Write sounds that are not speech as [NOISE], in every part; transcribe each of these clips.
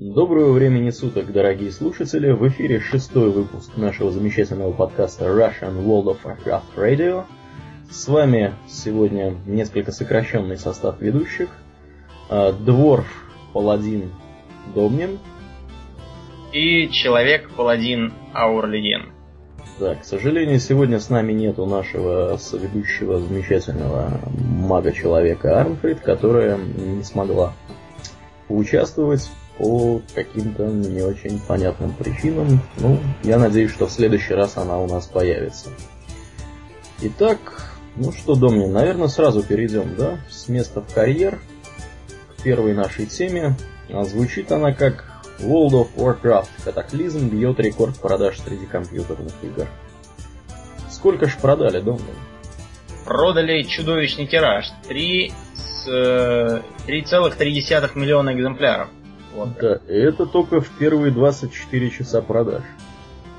Доброго времени суток, дорогие слушатели! В эфире шестой выпуск нашего замечательного подкаста Russian World of Warcraft Radio. С вами сегодня несколько сокращенный состав ведущих. А, Дворф, Паладин, Домнин. И Человек-Паладин Аурлиген. Да, к сожалению, сегодня с нами нету нашего соведущего замечательного мага-человека Арнфрид, которая не смогла поучаствовать по каким-то не очень понятным причинам. Ну, я надеюсь, что в следующий раз она у нас появится. Итак, ну что, Домнин, наверное, сразу перейдем, да, с места в карьер к первой нашей теме. А звучит она как World of Warcraft. Катаклизм бьет рекорд продаж среди компьютерных игр. Сколько ж продали, Домнин? Продали чудовищный тираж. 3 с 3,3 э, миллиона экземпляров. Вот. Да, это только в первые 24 часа продаж.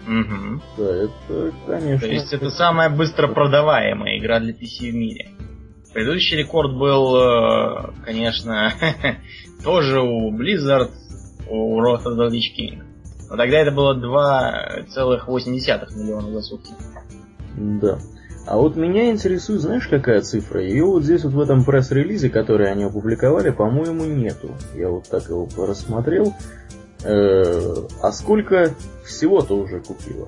Угу. Да, это, конечно. То есть это самая быстро продаваемая игра для PC в мире. Предыдущий рекорд был, э, конечно, [LAUGHS] тоже у Blizzard, у Wrath of the Lich King. Но тогда это было 2,8 миллиона за сутки. Да. А вот меня интересует, знаешь, какая цифра? Ее вот здесь вот в этом пресс-релизе, который они опубликовали, по-моему, нету. Я вот так его рассмотрел. Э, а сколько всего-то уже купила?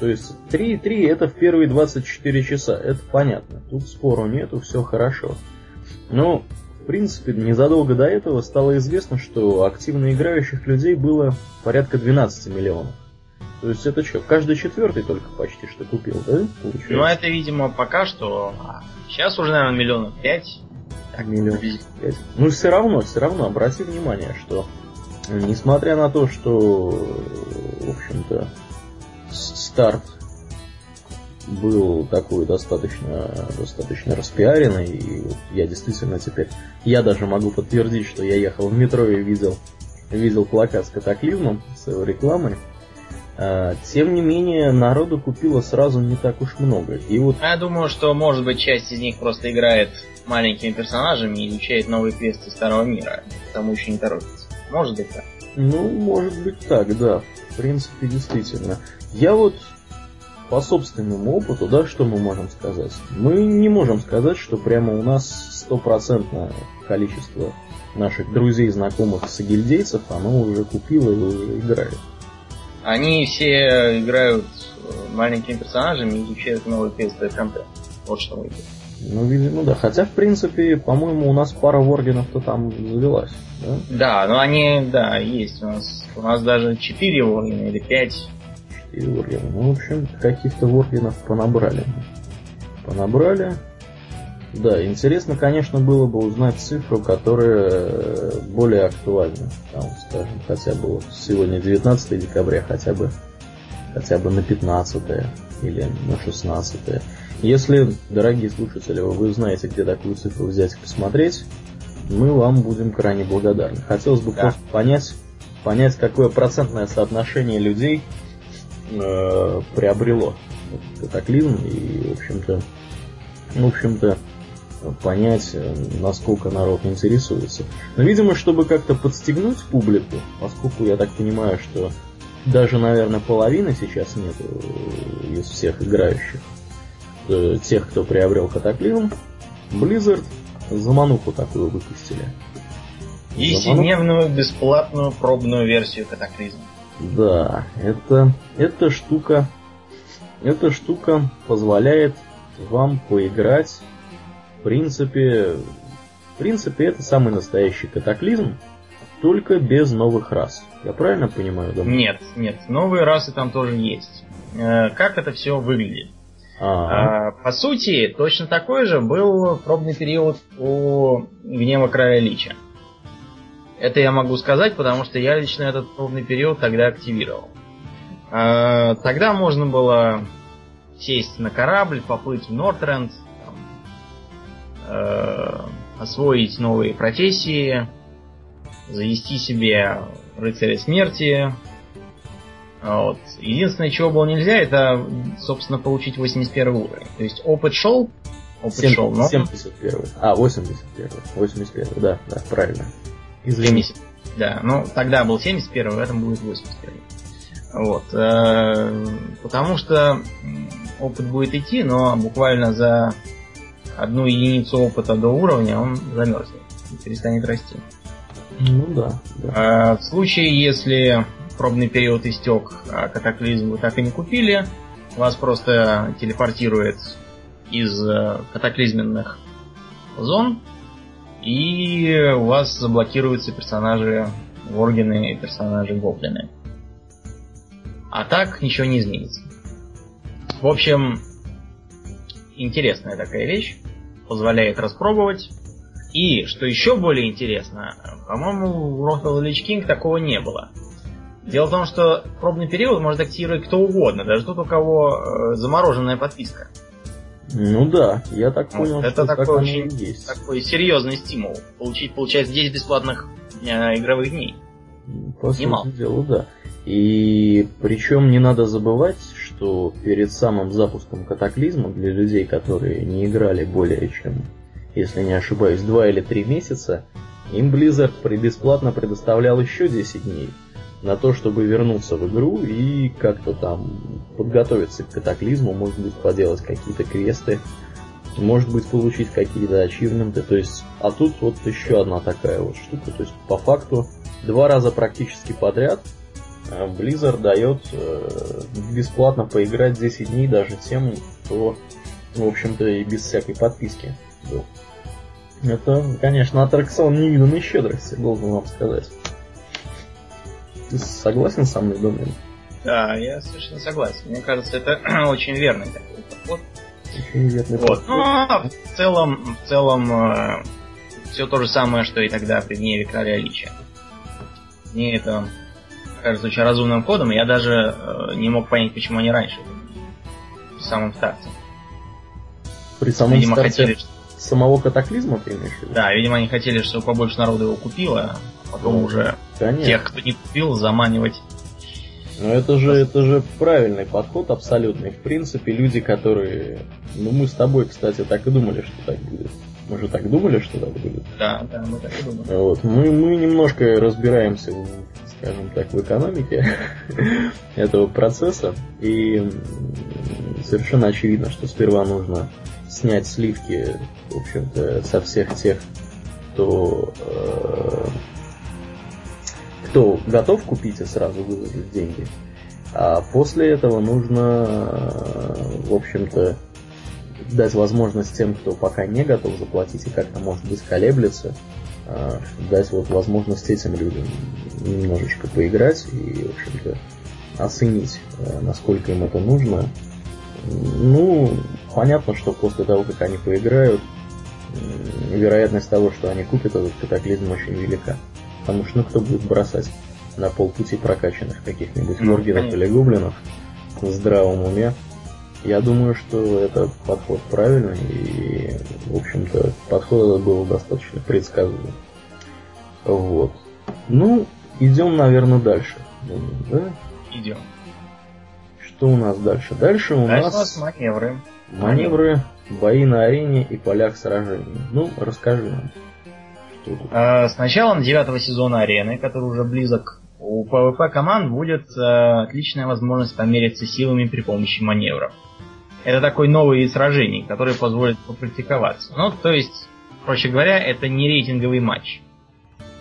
То есть 3,3 это в первые 24 часа, это понятно. Тут спору нету, все хорошо. Но, в принципе, незадолго до этого стало известно, что активно играющих людей было порядка 12 миллионов. То есть это что, каждый четвертый только почти что купил, да? Получается? Ну это, видимо, пока что. Сейчас уже, наверное, миллионов пять. Миллионов пять. Ну все равно, все равно, обрати внимание, что несмотря на то, что, в общем-то, старт был такой достаточно, достаточно распиаренный, и я действительно теперь, я даже могу подтвердить, что я ехал в метро и видел, видел плакат с катаклизмом, с его рекламой, а, тем не менее, народу купило сразу не так уж много. И вот... Я думаю, что, может быть, часть из них просто играет маленькими персонажами и изучает новые квесты Старого Мира, потому еще не торопится. Может быть так? Ну, может быть так, да. В принципе, действительно. Я вот по собственному опыту, да, что мы можем сказать? Мы не можем сказать, что прямо у нас стопроцентное количество наших друзей, знакомых, сагильдейцев, оно уже купило и уже играет. Они все играют э, маленькими персонажами и изучают новые квесты контент. Вот что выйдет. Ну, видимо, да. Хотя, в принципе, по-моему, у нас пара воргенов-то там завелась, да? Да, но они, да, есть у нас. У нас даже четыре воргена или пять. Четыре воргена. Ну, в общем, каких-то воргенов понабрали. Понабрали. Да, интересно, конечно, было бы узнать цифру, которая э, более актуальна. Там, скажем, хотя бы вот сегодня 19 декабря, хотя бы, хотя бы на 15 или на 16. Если, дорогие слушатели, вы знаете, где такую цифру взять и посмотреть, мы вам будем крайне благодарны. Хотелось бы да. просто понять, понять, какое процентное соотношение людей э, приобрело этот катаклизм и, в общем-то, в общем-то, понять, э, насколько народ интересуется. Но, видимо, чтобы как-то подстегнуть публику, поскольку я так понимаю, что даже, наверное, половины сейчас нет э, из всех играющих, э, тех, кто приобрел катаклизм, Blizzard замануху такую выпустили. Ежедневную бесплатную пробную версию катаклизма. Да, это, эта штука, эта штука позволяет вам поиграть в принципе, в принципе, это самый настоящий катаклизм, только без новых рас. Я правильно понимаю, да? Нет, нет, новые расы там тоже есть. Э, как это все выглядит? А, по сути, точно такой же был пробный период у Гнева Края Лича. Это я могу сказать, потому что я лично этот пробный период тогда активировал. А, тогда можно было сесть на корабль, поплыть в Нортренд, освоить новые профессии, завести себе рыцаря смерти. Вот. Единственное, чего было нельзя, это, собственно, получить 81 уровень. То есть опыт шел, опыт 7, шел, но... 71. А, 81. 81, да, да, правильно. Извини. Да, ну тогда был 71 в этом будет 81 Вот. Э, потому что опыт будет идти, но буквально за одну единицу опыта до уровня он замерзнет и перестанет расти. Ну да. да. Э, в случае, если пробный период истек, а катаклизм вы так и не купили, вас просто телепортирует из э, катаклизменных зон, и у вас заблокируются персонажи Воргины и персонажи Гоблины. А так ничего не изменится. В общем, интересная такая вещь. Позволяет распробовать. И, что еще более интересно, по-моему, в Rock Lich King такого не было. Дело в том, что пробный период может активировать кто угодно, даже тот, у кого э, замороженная подписка. Ну да, я так понял, вот, это такой очень есть. такой серьезный стимул. Получить, получается, 10 бесплатных э, игровых дней. По сути дела, да. И причем не надо забывать, что перед самым запуском катаклизма для людей, которые не играли более чем, если не ошибаюсь, 2 или 3 месяца, им Blizzard бесплатно предоставлял еще 10 дней на то, чтобы вернуться в игру и как-то там подготовиться к катаклизму, может быть, поделать какие-то квесты, может быть, получить какие-то ачивменты. То есть, а тут вот еще одна такая вот штука. То есть, по факту, два раза практически подряд Blizzard дает э, бесплатно поиграть 10 дней даже тем, кто, в общем-то, и без всякой подписки был. Это, конечно, аттракцион невиданной щедрости, должен вам сказать. Ты согласен со мной, Домин? Да, я совершенно согласен. Мне кажется, это [CLEARS THROAT] очень верный такой подход. Очень верный вот. подход. Ну, а в целом, в целом, э, все то же самое, что и тогда при гневе короля Лича. Мне это кажется очень разумным ходом, я даже э, не мог понять, почему они раньше в самом старте. При самом видимо, старте хотели, самого катаклизма ты имеешь в виду? Да, видимо, они хотели, чтобы побольше народу его купило, потом ну, уже конечно. тех, кто не купил, заманивать. Ну это же, это же правильный подход абсолютный. В принципе, люди, которые... Ну мы с тобой, кстати, так и думали, что так будет. Мы же так думали, что так будет. Да, да, мы так и думали. Вот. Мы, мы немножко разбираемся, скажем так, в экономике [LAUGHS] этого процесса. И совершенно очевидно, что сперва нужно снять сливки, в общем-то, со всех тех, кто э, кто готов купить и сразу выложить деньги. А после этого нужно, в общем-то, дать возможность тем, кто пока не готов заплатить и как-то, может быть, колеблется, дать вот возможность этим людям немножечко поиграть и, в общем-то, оценить, а, насколько им это нужно. Ну, понятно, что после того, как они поиграют, вероятность того, что они купят этот катаклизм очень велика. Потому что ну кто будет бросать на полпути прокачанных каких-нибудь ну, или гоблинов в здравом уме. Я думаю, что это подход правильный, и, в общем-то, подход этот был достаточно предсказуемый. Вот. Ну, идем, наверное, дальше. Да? Идем. Что у нас дальше? Дальше у дальше нас... у нас маневры. Маневры, бои на арене и полях сражений. Ну, расскажи нам. Э, с началом девятого сезона арены, который уже близок, у PvP команд будет э, отличная возможность помериться силами при помощи маневров. Это такой новый вид сражений, который позволит попрактиковаться. Ну, то есть, проще говоря, это не рейтинговый матч.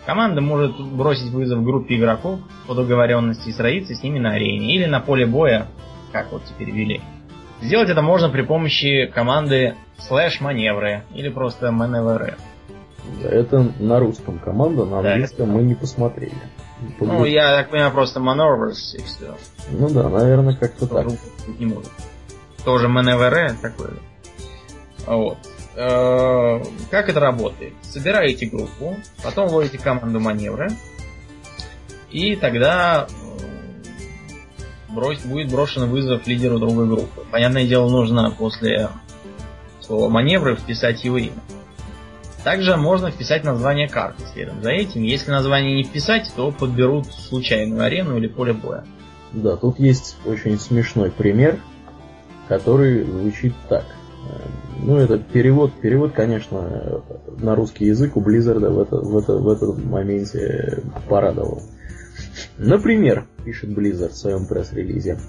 Команда может бросить вызов группе игроков по договоренности и сразиться с ними на арене или на поле боя, как вот теперь вели. Сделать это можно при помощи команды слэш маневры или просто маневры. Это на русском команда, на английском да, мы не посмотрели. Ну, я так понимаю, просто Maneuvers и все. Ну да, наверное, как-то так. Не может. Тоже Маневре такое. Вот. Э, как это работает? Собираете группу, потом вводите команду маневры, и тогда э, брось, будет брошен вызов лидеру другой группы. Понятное дело, нужно после слова маневры вписать его имя. Также можно вписать название карты следом за этим. Если название не вписать, то подберут случайную арену или поле боя. Да, тут есть очень смешной пример, который звучит так. ну, это перевод, перевод, конечно, на русский язык у Blizzard в, это, в, это, в этом моменте порадовал. Например, пишет Blizzard в своем пресс-релизе,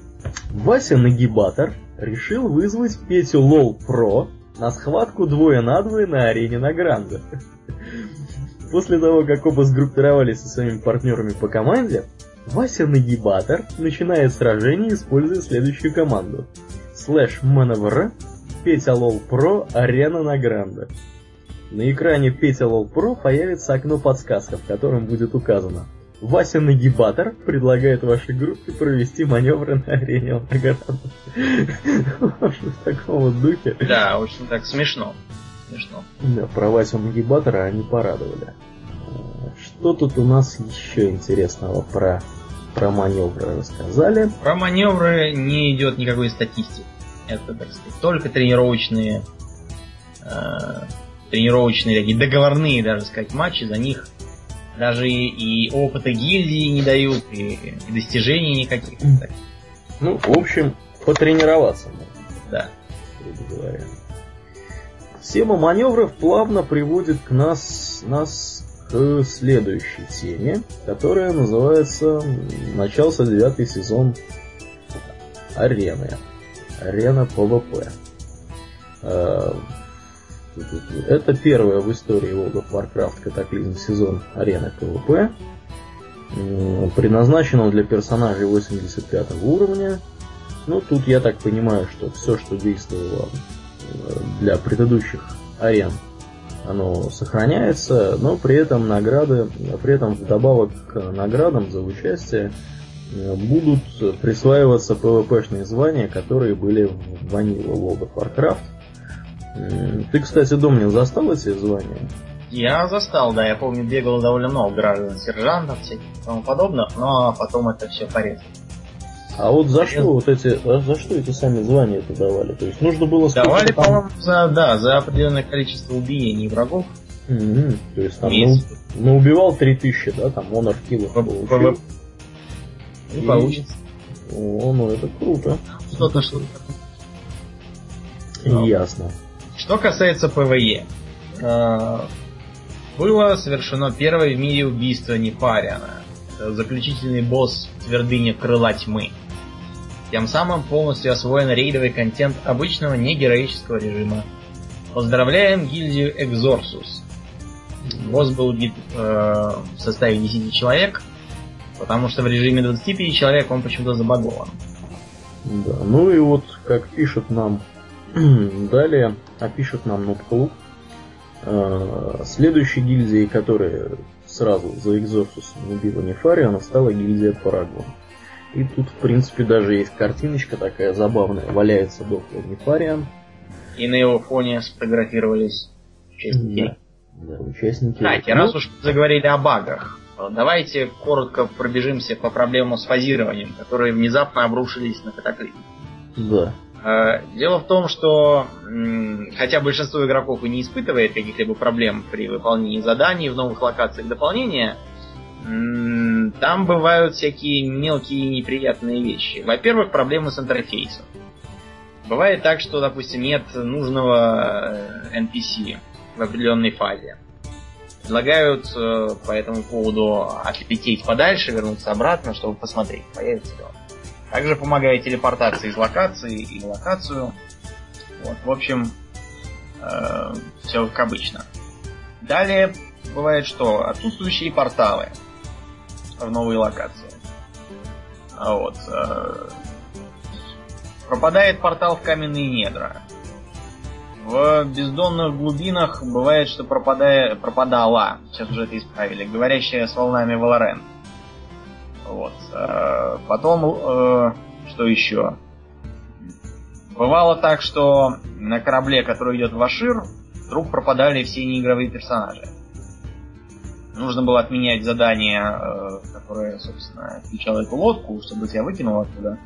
Вася Нагибатор решил вызвать Петю Лол Про на схватку двое на двое на арене Награнде. После того, как оба сгруппировались со своими партнерами по команде, Вася Нагибатор начинает сражение, используя следующую команду. Слэш Маневр, Петя Лол Про, Арена Награнда. На экране Петя Лол Про появится окно подсказка, в котором будет указано Вася Нагибатор предлагает вашей группе провести маневры на арене Лагарана. [LAUGHS] В таком вот духе. Да, очень так смешно. Смешно. Да, про Васю Нагибатора они порадовали. Что тут у нас еще интересного про, про маневры рассказали? Про маневры не идет никакой статистики. Это, так сказать, только тренировочные э, тренировочные такие договорные, даже сказать, матчи, за них даже и, и опыта гильдии не дают, и, и достижений никаких. Ну, в общем, потренироваться можно. Да. говоря. Тема маневров плавно приводит к нас, нас к следующей теме, которая называется начался девятый сезон арены. Арена PvP. Это первая в истории World of Warcraft катаклизм сезон арены PvP. Предназначен для персонажей 85 уровня. Ну, тут я так понимаю, что все, что действовало э, для предыдущих арен, оно сохраняется, но при этом награды, при этом вдобавок к наградам за участие э, будут присваиваться PvP-шные звания, которые были в Vanilla World of Warcraft. Ты, кстати, Домнин, застал эти звания? Я застал, да, я помню, бегал довольно много граждан, сержантов, всяких и тому подобных, но потом это все порезали. А вот за что вот эти, а за что эти сами звания это давали? То есть нужно было Давали, там... по-моему, за, да, за определенное количество убиений врагов. Угу. То есть там, ну, ну, убивал 3000, да, там, Honor Kill получил. Не получится. О, ну это круто. Что-то, что-то. Ясно. Что касается PvE, э, было совершено первое в мире убийство Нефариана. заключительный босс твердыни Крыла Тьмы. Тем самым полностью освоен рейдовый контент обычного негероического режима. Поздравляем гильдию Экзорсус. Босс был убит э, в составе 10 человек, потому что в режиме 25 человек он почему-то забагован. Да, ну и вот, как пишет нам [CLEARS THROAT] Далее опишет нам Нубклуб. А, следующей гильдией, которая сразу за Экзорсус убила Нефариана, стала гильдия Парагон. И тут, в принципе, даже есть картиночка такая забавная. Валяется дохлый Нефариан. И на его фоне сфотографировались участники. Да, да участники. Кстати, раз уж заговорили о багах, давайте коротко пробежимся по проблемам с фазированием, которые внезапно обрушились на катаклизм. Да. Э, дело в том, что хотя большинство игроков и не испытывает каких-либо проблем при выполнении заданий в новых локациях дополнения, там бывают всякие мелкие неприятные вещи. Во-первых, проблемы с интерфейсом. Бывает так, что, допустим, нет нужного NPC в определенной фазе. Предлагают э, по этому поводу отлететь подальше, вернуться обратно, чтобы посмотреть, появится ли он. Также помогает телепортация из локации и в локацию. Вот, в общем, э, все как обычно. Далее бывает что? Отсутствующие порталы в новые локации. А вот. Э, пропадает портал в каменные недра. В бездонных глубинах бывает, что пропадает, пропадала, сейчас уже это исправили, говорящая с волнами Валорент. Вот. Э, потом, э, что еще? Бывало так, что на корабле, который идет в Ашир, вдруг пропадали все неигровые персонажи. Нужно было отменять задание, э, которое, собственно, включало эту лодку, чтобы тебя выкинуло оттуда,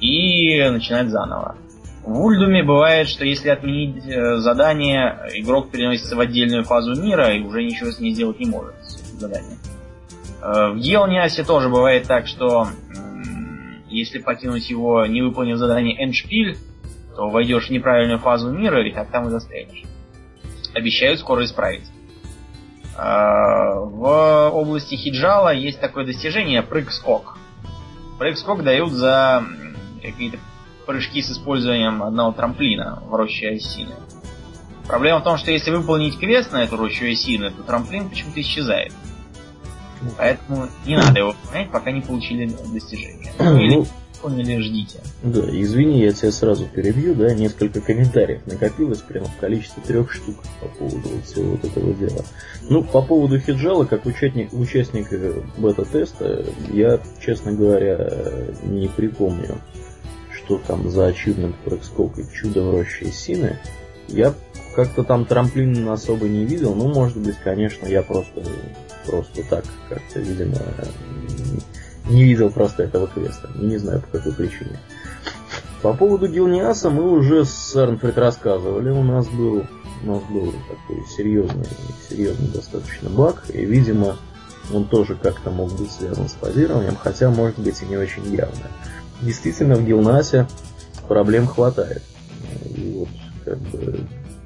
и начинать заново. В Ульдуме бывает, что если отменить задание, игрок переносится в отдельную фазу мира и уже ничего с ней сделать не может с заданием. Э, в Геониасе тоже бывает так, что если покинуть его, не выполнив задание Эншпиль, то войдешь в неправильную фазу мира и так там и застрянешь. Обещают скоро исправить. А, в области хиджала есть такое достижение прыг-скок. Прыг-скок дают за какие-то прыжки с использованием одного трамплина в роще осины. Проблема в том, что если выполнить квест на эту рощу осины, то трамплин почему-то исчезает. Поэтому не надо его выполнять, пока не получили достижение. Или поняли, ждите. Да, извини, я тебя сразу перебью, да, несколько комментариев накопилось прямо в количестве трех штук по поводу всего вот этого дела. Ну, по поводу хиджала, как участник, участник бета-теста, я, честно говоря, не припомню, что там за ачивмент прыг-скок и чудо в роще Сины. Я как-то там трамплин особо не видел, ну, может быть, конечно, я просто, просто так как-то, видимо, не видел просто этого квеста. Не знаю по какой причине. По поводу Гилниаса мы уже с Эрнфрид рассказывали. У нас был, у нас был такой серьезный, серьезный достаточно баг. И, видимо, он тоже как-то мог быть связан с позированием, хотя, может быть, и не очень явно. Действительно, в Гилнасе проблем хватает. И вот как бы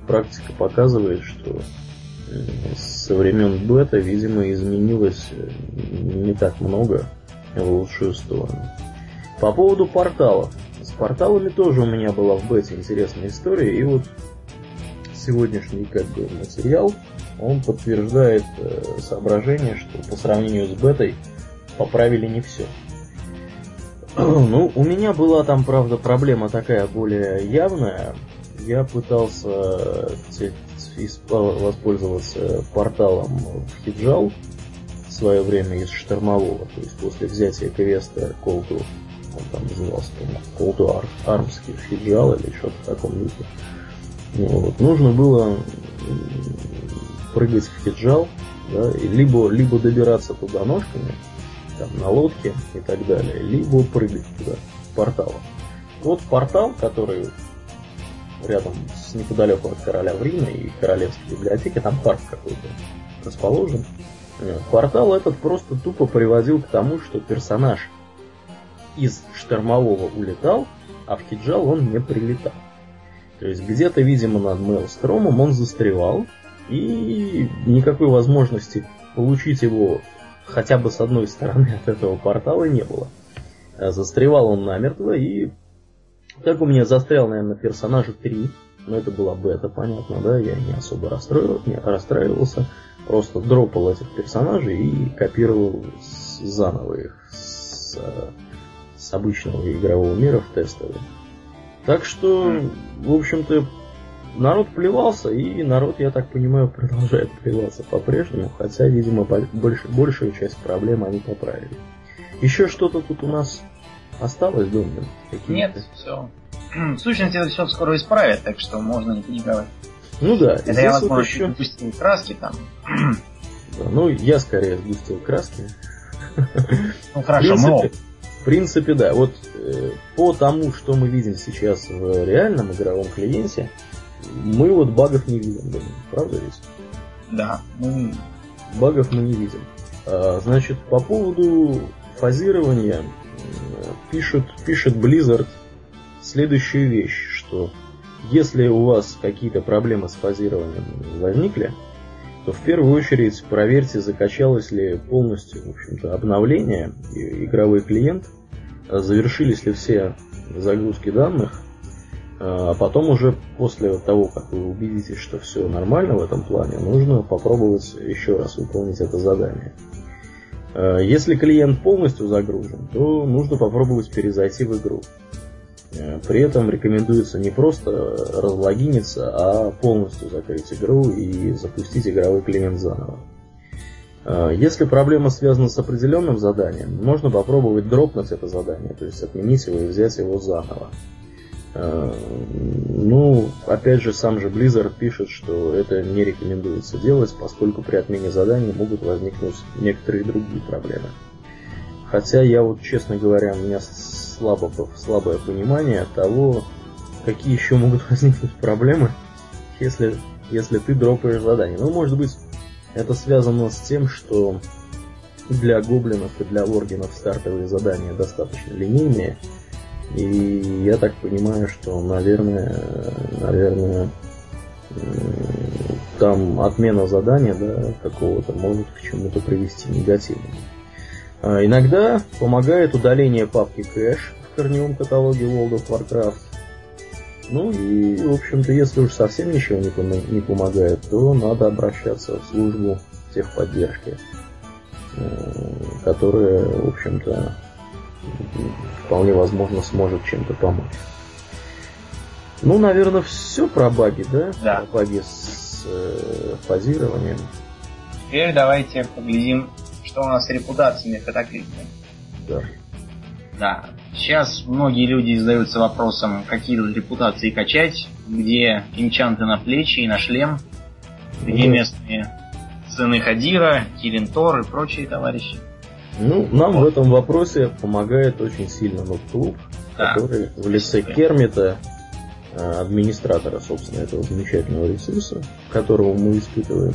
практика показывает, что со времен бета, видимо, изменилось не так много в лучшую сторону. По поводу порталов. С порталами тоже у меня была в бете интересная история, и вот сегодняшний как бы материал, он подтверждает э, соображение, что по сравнению с бетой поправили не все. Ну, у меня была там, правда, проблема такая более явная. Я пытался воспользоваться порталом в Хиджал, свое время из штормового, то есть после взятия квеста Колту, он там назывался, по-моему, Колту Ар, Армский Фиджал или что-то в таком духе. Ну, вот. Нужно было прыгать в Фиджал, да, либо, либо добираться туда ножками, там, на лодке и так далее, либо прыгать туда, в портал. Вот портал, который рядом с неподалеку от короля Врина и королевской библиотеки, там парк какой-то расположен. Портал этот просто тупо приводил к тому, что персонаж из штормового улетал, а в Хиджал он не прилетал. То есть где-то, видимо, над Мейлстромом он застревал, и никакой возможности получить его хотя бы с одной стороны от этого портала не было. А застревал он намертво, и так у меня застрял, наверное, персонажа 3, но это была бета, понятно, да, я не особо расстроил, не расстраивался просто дропал этих персонажей и копировал заново их с, с обычного игрового мира в тестовый. Так что, в общем-то, народ плевался, и народ, я так понимаю, продолжает плеваться по-прежнему, хотя, видимо, больше, большую часть проблем они поправили. Еще что-то тут у нас осталось, Домнин? Нет, все. [CLEARS THROAT] В сущности, это все скоро исправят, так что можно не паниковать. Ну да. Это я, возможно, вот еще... допустил краски там. [CLEARS THROAT] Да, ну, я скорее сгустил краски. [LAUGHS] Ну хорошо, мы В принципе, да. Вот э, по тому, что мы видим сейчас в реальном игровом клиенте, мы вот багов не видим, думаю. Правда ведь? Да. Ну... Багов мы не видим. А, значит, по поводу фазирования пишет, пишет Blizzard следующую вещь, что если у вас какие-то проблемы с фазированием возникли, то в первую очередь проверьте, закачалось ли полностью в общем-то, обновление, игровой клиент, завершились ли все загрузки данных, а потом уже после того, как вы убедитесь, что все нормально в этом плане, нужно попробовать еще раз выполнить это задание. А если клиент полностью загружен, то нужно попробовать перезайти в игру. Э, при этом рекомендуется не просто разлогиниться, а полностью закрыть игру и запустить игровой клиент заново. Э, если проблема связана с определенным заданием, можно попробовать дропнуть это задание, то есть отменить его и взять его заново. Э, ну, опять же, сам же Blizzard пишет, что это не рекомендуется делать, поскольку при отмене задания могут возникнуть некоторые другие проблемы. Хотя я вот, честно говоря, у меня слабо, слабое понимание того, какие еще могут [LAUGHS] возникнуть проблемы, если, если ты дропаешь задание. Ну, может быть, это связано с тем, что для гоблинов и для оргинов стартовые задания достаточно линейные, И я так понимаю, что, наверное, наверное, там отмена задания да, какого-то может к чему-то привести негативному. А иногда помогает удаление папки кэш в корневом каталоге World of Warcraft. Ну и, в общем-то, если уж совсем ничего не, пом- не помогает, то надо обращаться в службу техподдержки, которая, в общем-то, вполне возможно сможет чем-то помочь. Ну, наверное, все про баги, да? Да. Про баги с э, фазированием. Теперь давайте поглядим, что у нас с репутациями в катаклизме. Да. Да. Сейчас многие люди задаются вопросом, какие тут репутации качать, где инчанты на плечи и на шлем, где Ну. местные сыны Хадира, Кирин Тор и прочие товарищи. Ну, нам в этом вопросе помогает очень сильно нот-клуб, Да. который в лице Кермита, э, администратора, собственно, этого замечательного ресурса, которого мы испытываем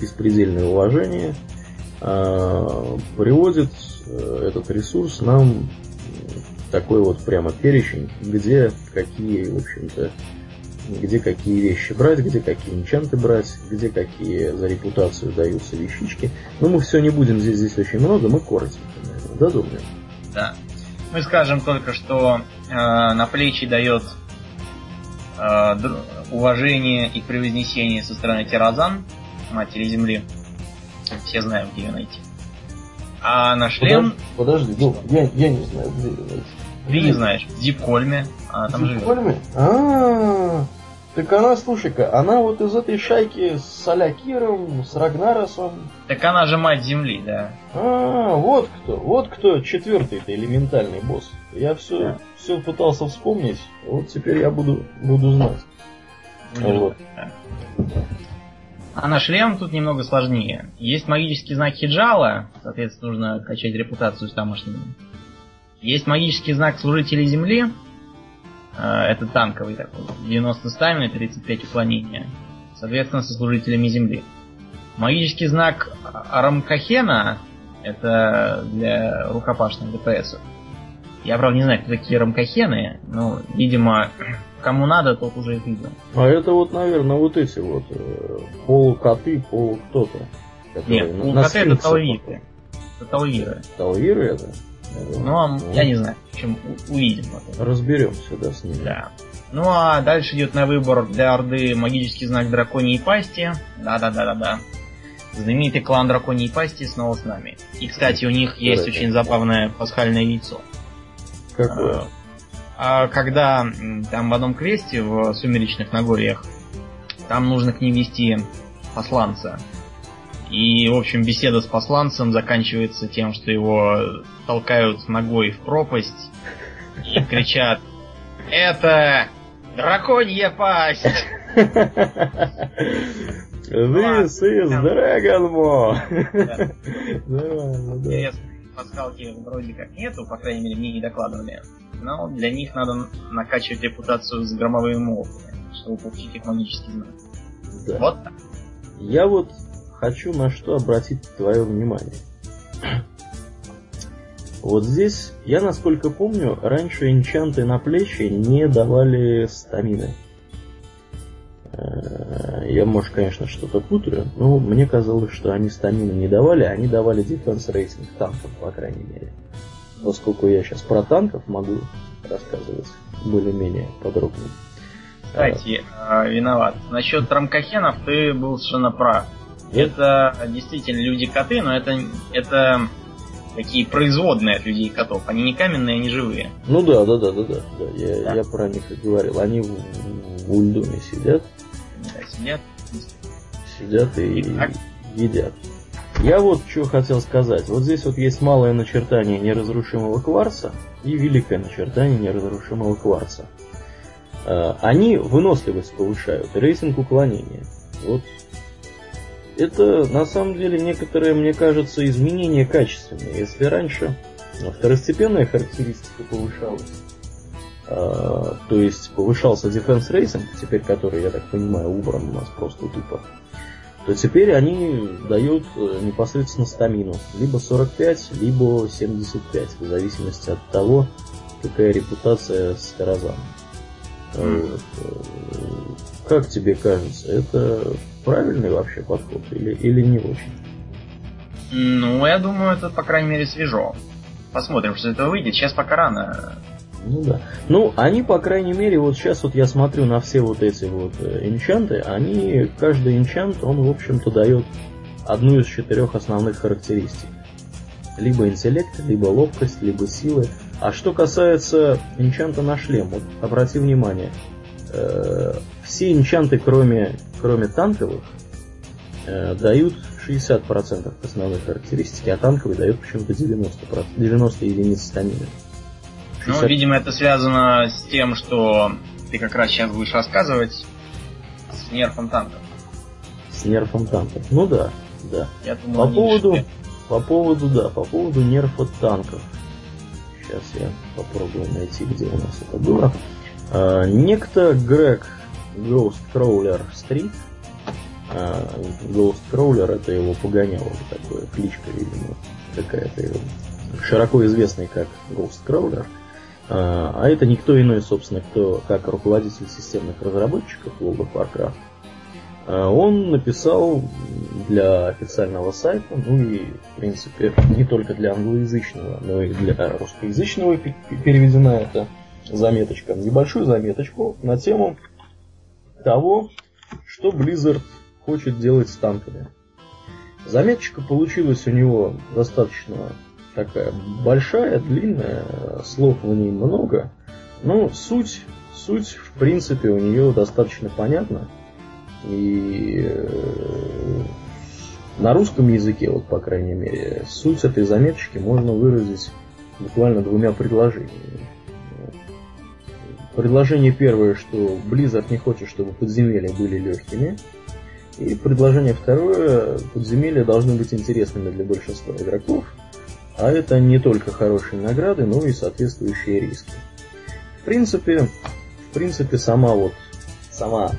беспредельное уважение, э, приводит э, этот ресурс нам такой вот прямо перечень, где какие, в общем-то, где какие вещи брать, где какие энчанты брать, где какие за репутацию даются вещички. Но мы все не будем здесь, здесь очень много, мы коротенько, наверное, да, думаю? Да. Мы скажем только, что э, на плечи дает э, уважение и превознесение со стороны Тиразан, матери земли. Все знаем, где ее найти. А на шлем, Подожди, ну, я, я не знаю, где ее найти. ты не знаешь, в Дипкольме, она там живет. Прикольно? А, так она, слушай-ка, она вот из этой шайки с Алякиром, с Рагнаросом. Так она же мать земли, да. А, вот кто, вот кто четвертый-то элементальный босс. Я все, Да. все пытался вспомнить, вот теперь я буду, буду знать. Вот. Да. А на шлем тут немного сложнее. Есть магический знак Хиджала, соответственно, нужно качать репутацию с тамошними. Есть магический знак Служителей Земли, это танковый такой, 90 стамина, 35 уклонения. Соответственно, со Служителями Земли. Магический знак Рамкахена, это для рукопашных ДПС. Я, правда, не знаю, кто такие рамкахены, но, видимо, [CLEARS THROAT] кому надо, тот уже их видел. А это вот, наверное, вот эти вот э, полукоты, полу кто-то. Нет, на- ну на коты это талвиры. Это талвиры. Талвиры это? Ну, а я не знаю, в общем, увидим потом. Разберемся, да, с ними. Да. Ну а дальше идет на выбор для Орды магический знак драконьей пасти. Да-да-да-да-да. Знаменитый клан драконьей пасти снова с нами. И, кстати, у них есть Давайте. очень забавное пасхальное яйцо. Какое? А когда м, там в одном квесте в Сумеречных Нагорьях, там нужно к ним вести посланца. И, в общем, беседа с посланцем заканчивается тем, что его толкают ногой в пропасть и кричат «Это драконья пасть!» This is Dragon Ball. Интересной пасхалки вроде как нету, по крайней мере, мне не докладывали. Но для них надо накачивать репутацию с громовыми молотами, чтобы получить их магический знак. Да. Вот так. Я вот хочу на что обратить твое внимание. Вот здесь, я насколько помню, раньше энчанты на плечи не давали стамины. Э, Я, может, конечно, что-то путаю, но мне казалось, что они стамины не давали, они давали дефенс рейтинг танков, по крайней мере. Поскольку я сейчас про танков могу рассказывать более-менее подробно. Кстати, э, виноват. Насчет рамкахенов ты был совершенно прав. Это действительно люди-коты, но это, это такие производные от людей-котов. Они не каменные, они живые. Ну да, да, да, да, да. да. Я, Да. я про них и говорил. Они в, в Ульдуме сидят, Да, сидят. сидят и Итак. едят. Я вот что хотел сказать. Вот здесь вот есть малое начертание неразрушимого кварца и великое начертание неразрушимого кварца. Э, Они выносливость повышают, и рейтинг уклонения. Вот это на самом деле некоторые, мне кажется, изменения качественные. Если раньше ну, второстепенная характеристика повышалась, а, то есть повышался defense рейтинг, теперь который, я так понимаю, убран у нас просто тупо, то теперь они дают э, непосредственно стамину. Либо 45, либо 75, в зависимости от того, какая репутация с Таразаном. Вот. Как тебе кажется, это правильный вообще подход или, или не очень? Ну, я думаю, это, по крайней мере, свежо. Посмотрим, что этого выйдет. Сейчас пока рано. Ну да. Ну, они, по крайней мере, вот сейчас вот я смотрю на все вот эти вот э, энчанты, они, каждый энчант, он, в общем-то, дает одну из четырех основных характеристик. Либо интеллект, либо ловкость, либо силы. А что касается энчанта на шлем, вот обрати внимание, э, все энчанты, кроме, кроме танковых, э, дают 60% основной характеристики, а танковый дает почему-то 90%, 90 единиц стамины. 60... Ну, видимо, это связано с тем, что ты как раз сейчас будешь рассказывать с нерфом танков. С нерфом танков. Ну да, да. Я думаю, по поводу, по поводу, да, по поводу нерфа танков. Сейчас я попробую найти, где у нас это было. А, некто Грег Ghost Crawler Street а Ghost Crawler это его погоняло такое, кличка, видимо, какая-то его. Широко известный как Ghost Crawler. А, а это никто иной, собственно, кто как руководитель системных разработчиков World of Warcraft. А, он написал для официального сайта, ну и, в принципе, не только для англоязычного, но и для русскоязычного переведена эта заметочка, небольшую заметочку на тему того, что Blizzard хочет делать с танками. Заметочка получилась у него достаточно такая большая, длинная, слов в ней много, но суть, суть в принципе у нее достаточно понятна. И э, на русском языке, вот по крайней мере, суть этой заметочки можно выразить буквально двумя предложениями. Предложение первое, что Blizzard не хочет, чтобы подземелья были легкими. И предложение второе, подземелья должны быть интересными для большинства игроков, а это не только хорошие награды, но и соответствующие риски. В принципе, в принципе сама вот сама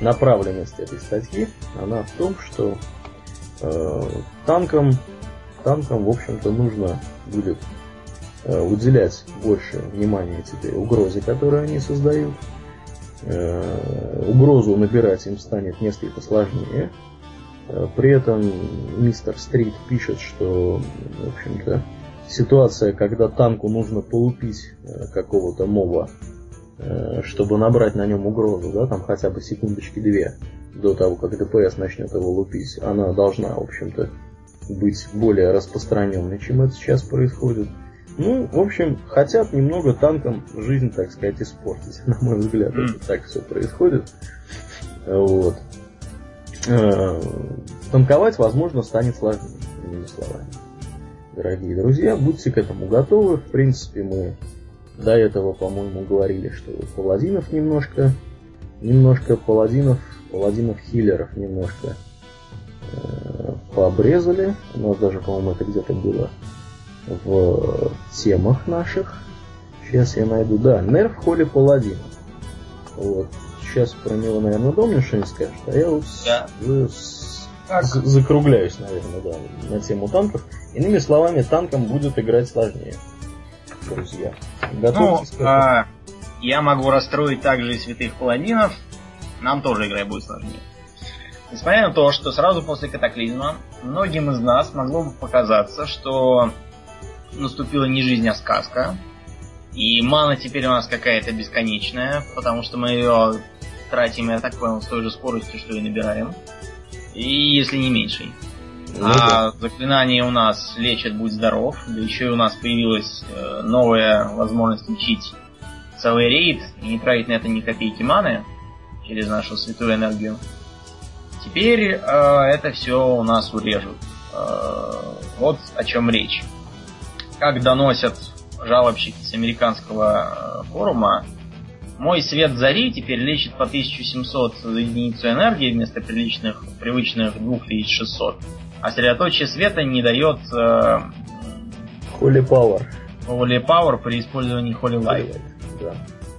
направленность этой статьи, она в том, что э, танкам, танкам, в общем-то, нужно будет уделять больше внимания теперь угрозе, которую они создают, Э, угрозу набирать им станет несколько сложнее. Э, при этом мистер Стрит пишет, что, в общем-то, ситуация, когда танку нужно полупить э, какого-то моба, чтобы набрать на нем угрозу, да, там хотя бы секундочки две до того, как ДПС начнет его лупить, она должна, в общем-то, быть более распространенной, чем это сейчас происходит. Ну, в общем, хотят немного танкам жизнь, так сказать, испортить. [LAUGHS] На мой взгляд, mm. это так все происходит. Вот. Э, танковать, возможно, станет сложнее, иными словами. Дорогие друзья, будьте к этому готовы. В принципе, мы до этого, по-моему, говорили, что паладинов немножко, немножко паладинов, паладинов-хиллеров немножко э, пообрезали. У нас даже, по-моему, это где-то было в темах наших. Сейчас я найду. Да, нерв Холли Паладин. Вот. Сейчас про него, наверное, Домнин что-нибудь скажет. А я вот да. с... закругляюсь, наверное, да, на тему танков. Иными словами, танкам будет играть сложнее. Друзья. Готовьтесь ну, а, я могу расстроить также и святых паладинов. Нам тоже играть будет сложнее. Несмотря на то, что сразу после катаклизма многим из нас могло бы показаться, что наступила не жизнь, а сказка. И мана теперь у нас какая-то бесконечная, потому что мы ее тратим, я так понял, с той же скоростью, что и набираем. И если не меньшей. Ну, а да. заклинание у нас лечит «Будь здоров», да еще и у нас появилась э, новая возможность лечить целый рейд и не тратить на это ни копейки маны через нашу святую энергию. Теперь э, это все у нас урежут. Э, вот о чем речь как доносят жалобщики с американского э, форума, мой свет зари теперь лечит по 1700 единицу энергии вместо приличных, привычных 2600. А средоточие света не дает... Э, Holy Power. Holy Power при использовании Holy Light. Да.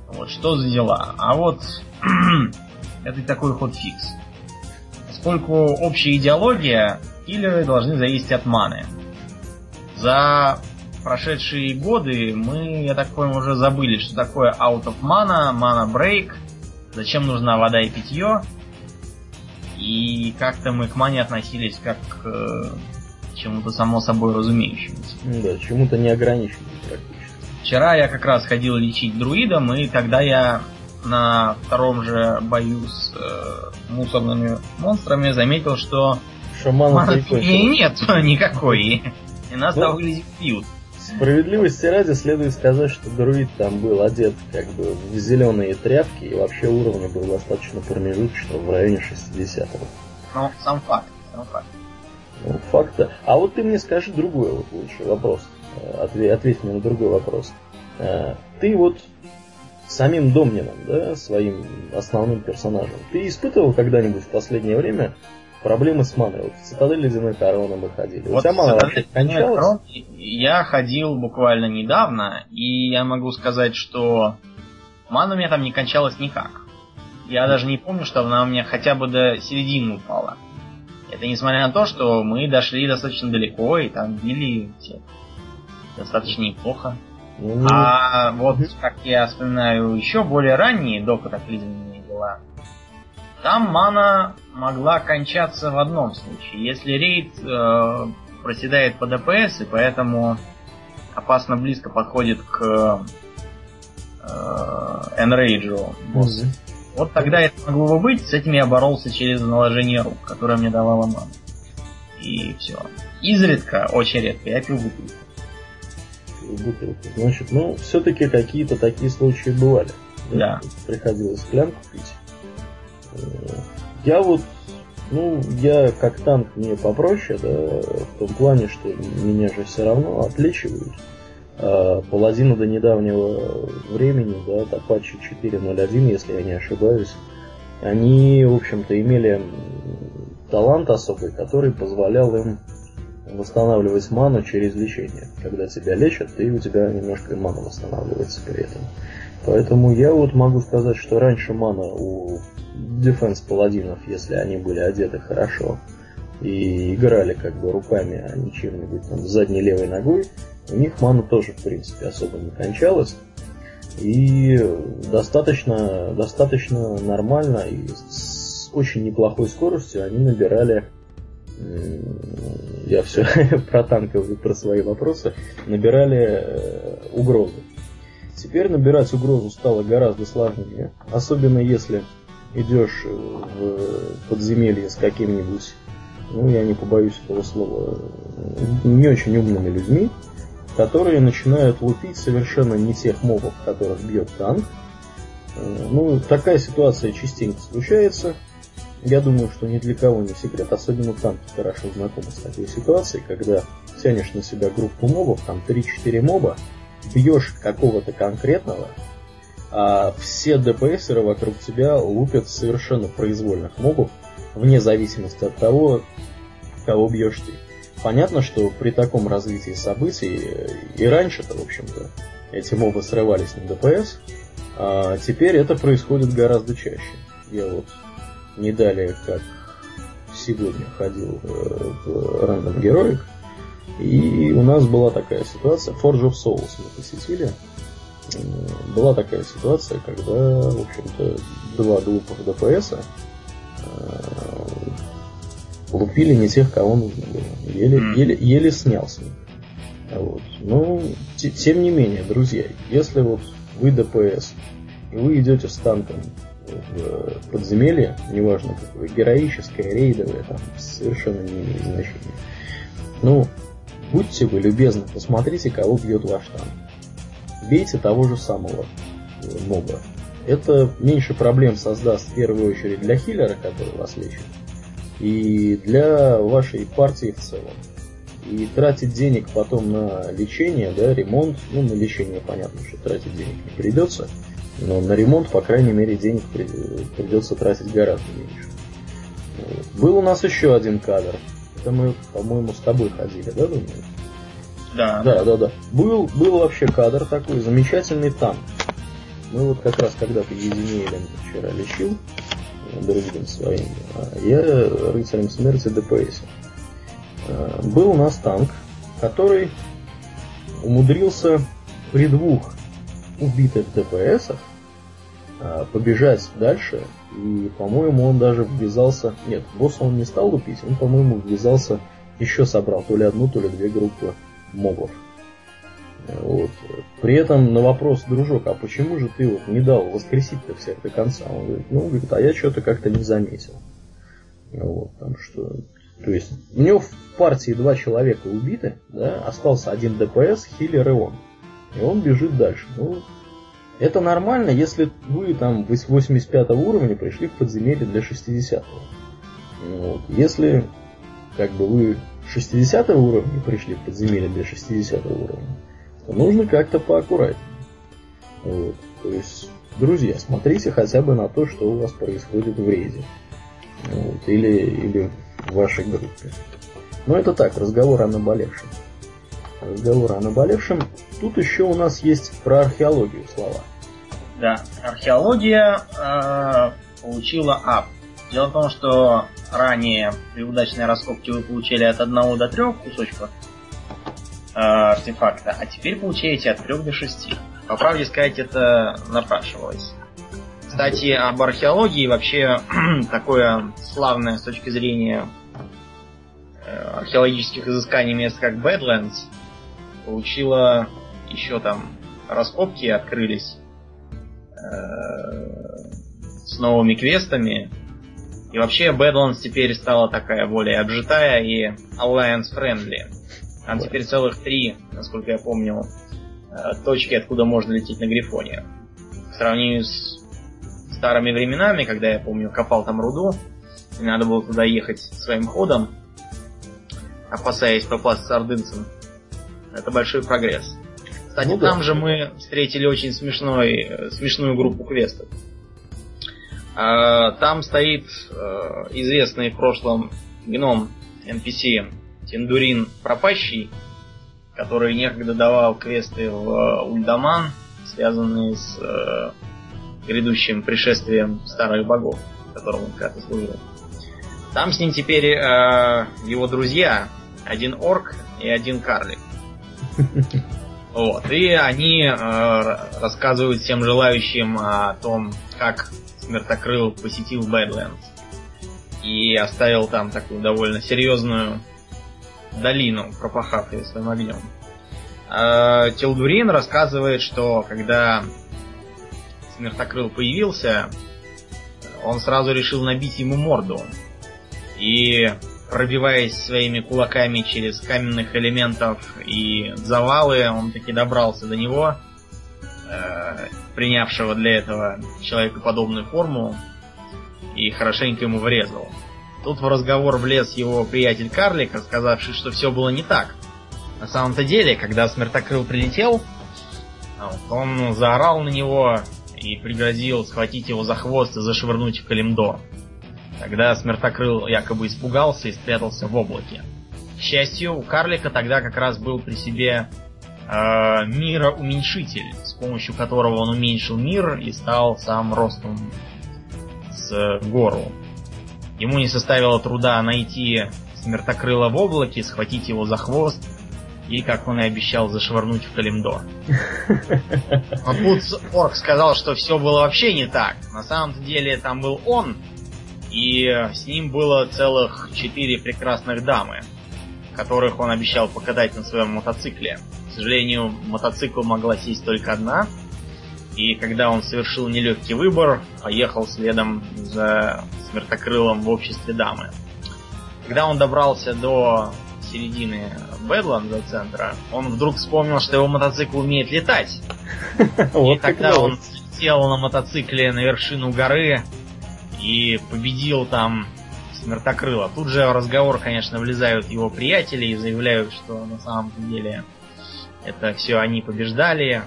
Вот что за дела. А вот [CLEARS THROAT] это такой ход фикс. Поскольку общая идеология, киллеры должны зависеть от маны. За прошедшие годы мы, я так понял, уже забыли, что такое out of mana, mana break, зачем нужна вода и питье. И как-то мы к мане относились как к э, чему-то само собой разумеющемуся. Да, чему-то неограниченному практически. Вчера я как раз ходил лечить друидом, и тогда я на втором же бою с э, мусорными монстрами заметил, что Шамана [LAUGHS] и нет [LAUGHS] никакой. И нас ну, там пьют. Справедливости ради следует сказать, что друид там был одет как бы в зеленые тряпки, и вообще уровень был достаточно промежуточно в районе 60-го. Ну, сам факт, сам факт. Ну, факт А вот ты мне скажи другой вот лучше вопрос. Э, ответь, ответь мне на другой вопрос. Э, ты вот самим Домнином, да, своим основным персонажем, ты испытывал когда-нибудь в последнее время проблемы с маной. Вот в цитадель ледяной короны мы ходили. Вот У тебя вообще кончалась? Я ходил буквально недавно, и я могу сказать, что мана у меня там не кончалась никак. Я даже не помню, что она у меня хотя бы до середины упала. Это несмотря на то, что мы дошли достаточно далеко, и там били все достаточно неплохо. Mm-hmm. А вот, как я вспоминаю, еще более ранние до катаклизменные дела, там мана могла кончаться в одном случае. Если рейд э, проседает по ДПС, и поэтому опасно близко подходит к э, Enrage босс. Mm-hmm. Вот тогда это могло бы быть, с этим я боролся через наложение рук, которое мне давало ману. И все. Изредка, очень редко, я пил бутылку. Бутылку. Значит, ну, все-таки какие-то такие случаи бывали. Да. Приходилось склянку пить. Я вот, ну, я как танк мне попроще, да, в том плане, что меня же все равно отличивают. А, Паладина до недавнего времени, да, Apache 4.0.1, если я не ошибаюсь, они, в общем-то, имели талант особый, который позволял им восстанавливать ману через лечение. Когда тебя лечат, и у тебя немножко мана восстанавливается при этом. Поэтому я вот могу сказать, что раньше мана у дефенс паладинов, если они были одеты хорошо и играли как бы руками, а не чем-нибудь там задней левой ногой, у них мана тоже, в принципе, особо не кончалась. И достаточно, достаточно нормально и с очень неплохой скоростью они набирали я все [LAUGHS] про танковые, про свои вопросы, набирали э, угрозу. Теперь набирать угрозу стало гораздо сложнее, особенно если идешь в подземелье с каким-нибудь, ну, я не побоюсь этого слова, не очень умными людьми, которые начинают лупить совершенно не тех мобов, которых бьет танк. Ну, такая ситуация частенько случается. Я думаю, что ни для кого не секрет, особенно танки хорошо знакомы с такой ситуацией, когда тянешь на себя группу мобов, там 3-4 моба, бьешь какого-то конкретного, а все ДПСеры вокруг тебя лупят совершенно произвольных мобов, вне зависимости от того, кого бьешь ты. Понятно, что при таком развитии событий и раньше-то, в общем-то, эти мобы срывались на ДПС, а теперь это происходит гораздо чаще. Я вот не далее, как сегодня ходил э, в Random Heroic, и у нас была такая ситуация, Forge of Souls мы посетили, была такая ситуация, когда, в общем-то, два глупых ДПСа э, лупили не тех, кого нужно было. Еле, mm. еле, еле снялся. Вот. Но, ну, тем не менее, друзья, если вот вы ДПС, и вы идете с танком в подземелье, неважно какое, героическое, рейдовое, там совершенно не имеет значения. Ну, будьте вы любезны, посмотрите, кого бьет ваш танк бейте того же самого э, моба. Это меньше проблем создаст в первую очередь для хиллера, который вас лечит, и для вашей партии в целом. И тратить денег потом на лечение, да, ремонт, ну, на лечение понятно, что тратить денег не придется, но на ремонт, по крайней мере, денег придется тратить гораздо меньше. Был у нас еще один кадр. Это мы, по-моему, с тобой ходили, да, думаю? Да. Да, да. Был, был вообще кадр такой, замечательный танк. Мы вот как раз когда-то Единеелем вчера лечил, другим своим, а я рыцарем смерти ДПС. Э, был у нас танк, который умудрился при двух убитых ДПСах а, побежать дальше, и, по-моему, он даже ввязался... Нет, босса он не стал лупить, он, по-моему, ввязался, еще собрал то ли одну, то ли две группы мобов. Вот. При этом на вопрос, дружок, а почему же ты вот не дал воскресить-то всех до конца? Он говорит, ну, говорит, а я что-то как-то не заметил. Вот, там что... То есть, у него в партии два человека убиты, да, остался один ДПС, хиллер и он. И он бежит дальше. Ну, это нормально, если вы там 85 уровня пришли в подземелье для 60 -го. Вот. Если как бы вы 60 уровня пришли в подземелье для 60 уровня, то нужно как-то поаккуратнее. Вот. То есть, друзья, смотрите хотя бы на то, что у вас происходит в рейде. Вот. Или, или в вашей группе. Но это так, разговор о наболевшем. Разговор о наболевшем. Тут еще у нас есть про археологию слова. Да, археология э, получила ап. Дело в том, что ранее при удачной раскопке вы получили от 1 до 3 кусочков э, артефакта, а теперь получаете от 3 до 6. По правде сказать, это напрашивалось. Кстати, об археологии вообще [CLEARS THROAT] такое славное с точки зрения э, археологических изысканий мест как Badlands получила еще там раскопки открылись э, с новыми квестами. И вообще Badlands теперь стала такая более обжитая и Alliance friendly. Там теперь целых три, насколько я помню, э, точки, откуда можно лететь на Грифоне. В сравнении с старыми временами, когда я помню, копал там руду, и надо было туда ехать своим ходом, опасаясь попасть с ордынцем. Это большой прогресс. Кстати, ну, там да. же мы встретили очень смешной, смешную группу квестов. А, там стоит а, известный в прошлом гном NPC Тендурин Пропащий, который некогда давал квесты в Ульдаман, связанные с грядущим пришествием старых богов, которым он когда-то служил. Там с ним теперь его друзья, один орк и один карлик. [LAUGHS] Вот. И они э, рассказывают всем желающим о том, как Смертокрыл посетил Бэдлендс. И оставил там такую довольно серьезную долину, пропахав ее своим огнем. Э, Телдурин рассказывает, что когда Смертокрыл появился, он сразу решил набить ему морду. И пробиваясь своими кулаками через каменных элементов и завалы, он таки добрался до него, э, принявшего для этого человекоподобную форму, и хорошенько ему врезал. Тут в разговор влез его приятель Карлик, сказавший, что все было не так. На самом-то деле, когда Смертокрыл прилетел, он заорал на него и пригрозил схватить его за хвост и зашвырнуть в Калимдор. Тогда Смертокрыл якобы испугался и спрятался в облаке. К счастью, у карлика тогда как раз был при себе э, мироуменьшитель, с помощью которого он уменьшил мир и стал сам ростом с гору. Ему не составило труда найти Смертокрыла в облаке, схватить его за хвост и, как он и обещал, зашвырнуть в Калимдо. [LAUGHS] А тут Орк сказал, что все было вообще не так. На самом деле там был он, и с ним было целых четыре прекрасных дамы, которых он обещал покатать на своем мотоцикле. К сожалению, мотоцикл могла сесть только одна, и когда он совершил нелегкий выбор, поехал следом за смертокрылом в обществе дамы. Когда он добрался до середины Бэдланда центра, он вдруг вспомнил, что его мотоцикл умеет летать. [LAUGHS] И тогда он сел на мотоцикле на вершину горы, и победил там Смертокрыла. Тут же в разговор, конечно, влезают его приятели и заявляют, что на самом деле это все они побеждали,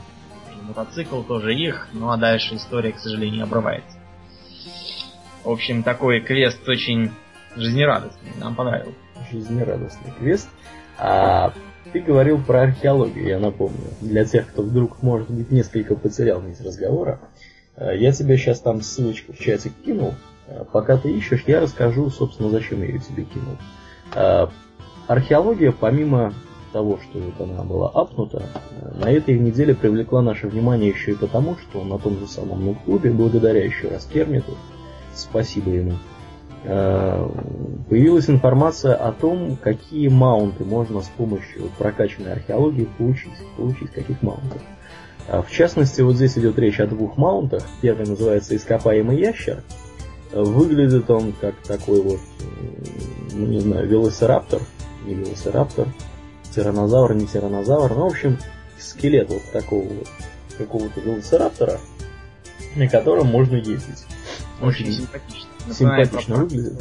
и мотоцикл тоже их, ну а дальше история, к сожалению, обрывается. В общем, такой квест очень жизнерадостный, нам понравился. Жизнерадостный квест. А ты говорил про археологию, я напомню. Для тех, кто вдруг, может быть, несколько потерял нить разговора. Э, я тебе сейчас там ссылочку в чатик кинул. Э, пока ты ищешь, я расскажу, собственно, зачем я ее тебе кинул. Э, археология, помимо того, что вот она была апнута, на этой неделе привлекла наше внимание еще и потому, что на том же самом клубе, благодаря еще раз Кермиту, спасибо ему, э, появилась информация о том, какие маунты можно с помощью прокачанной археологии получить. Получить каких маунтов. А в частности, вот здесь идет речь о двух маунтах. Первый называется ископаемый ящер. Выглядит он как такой вот, ну не знаю, велосираптор, не велосираптор, тиранозавр, не тиранозавр, ну, в общем, скелет вот такого вот какого-то велосираптора, на котором можно ездить. Очень симпатично. Симпатично выглядит.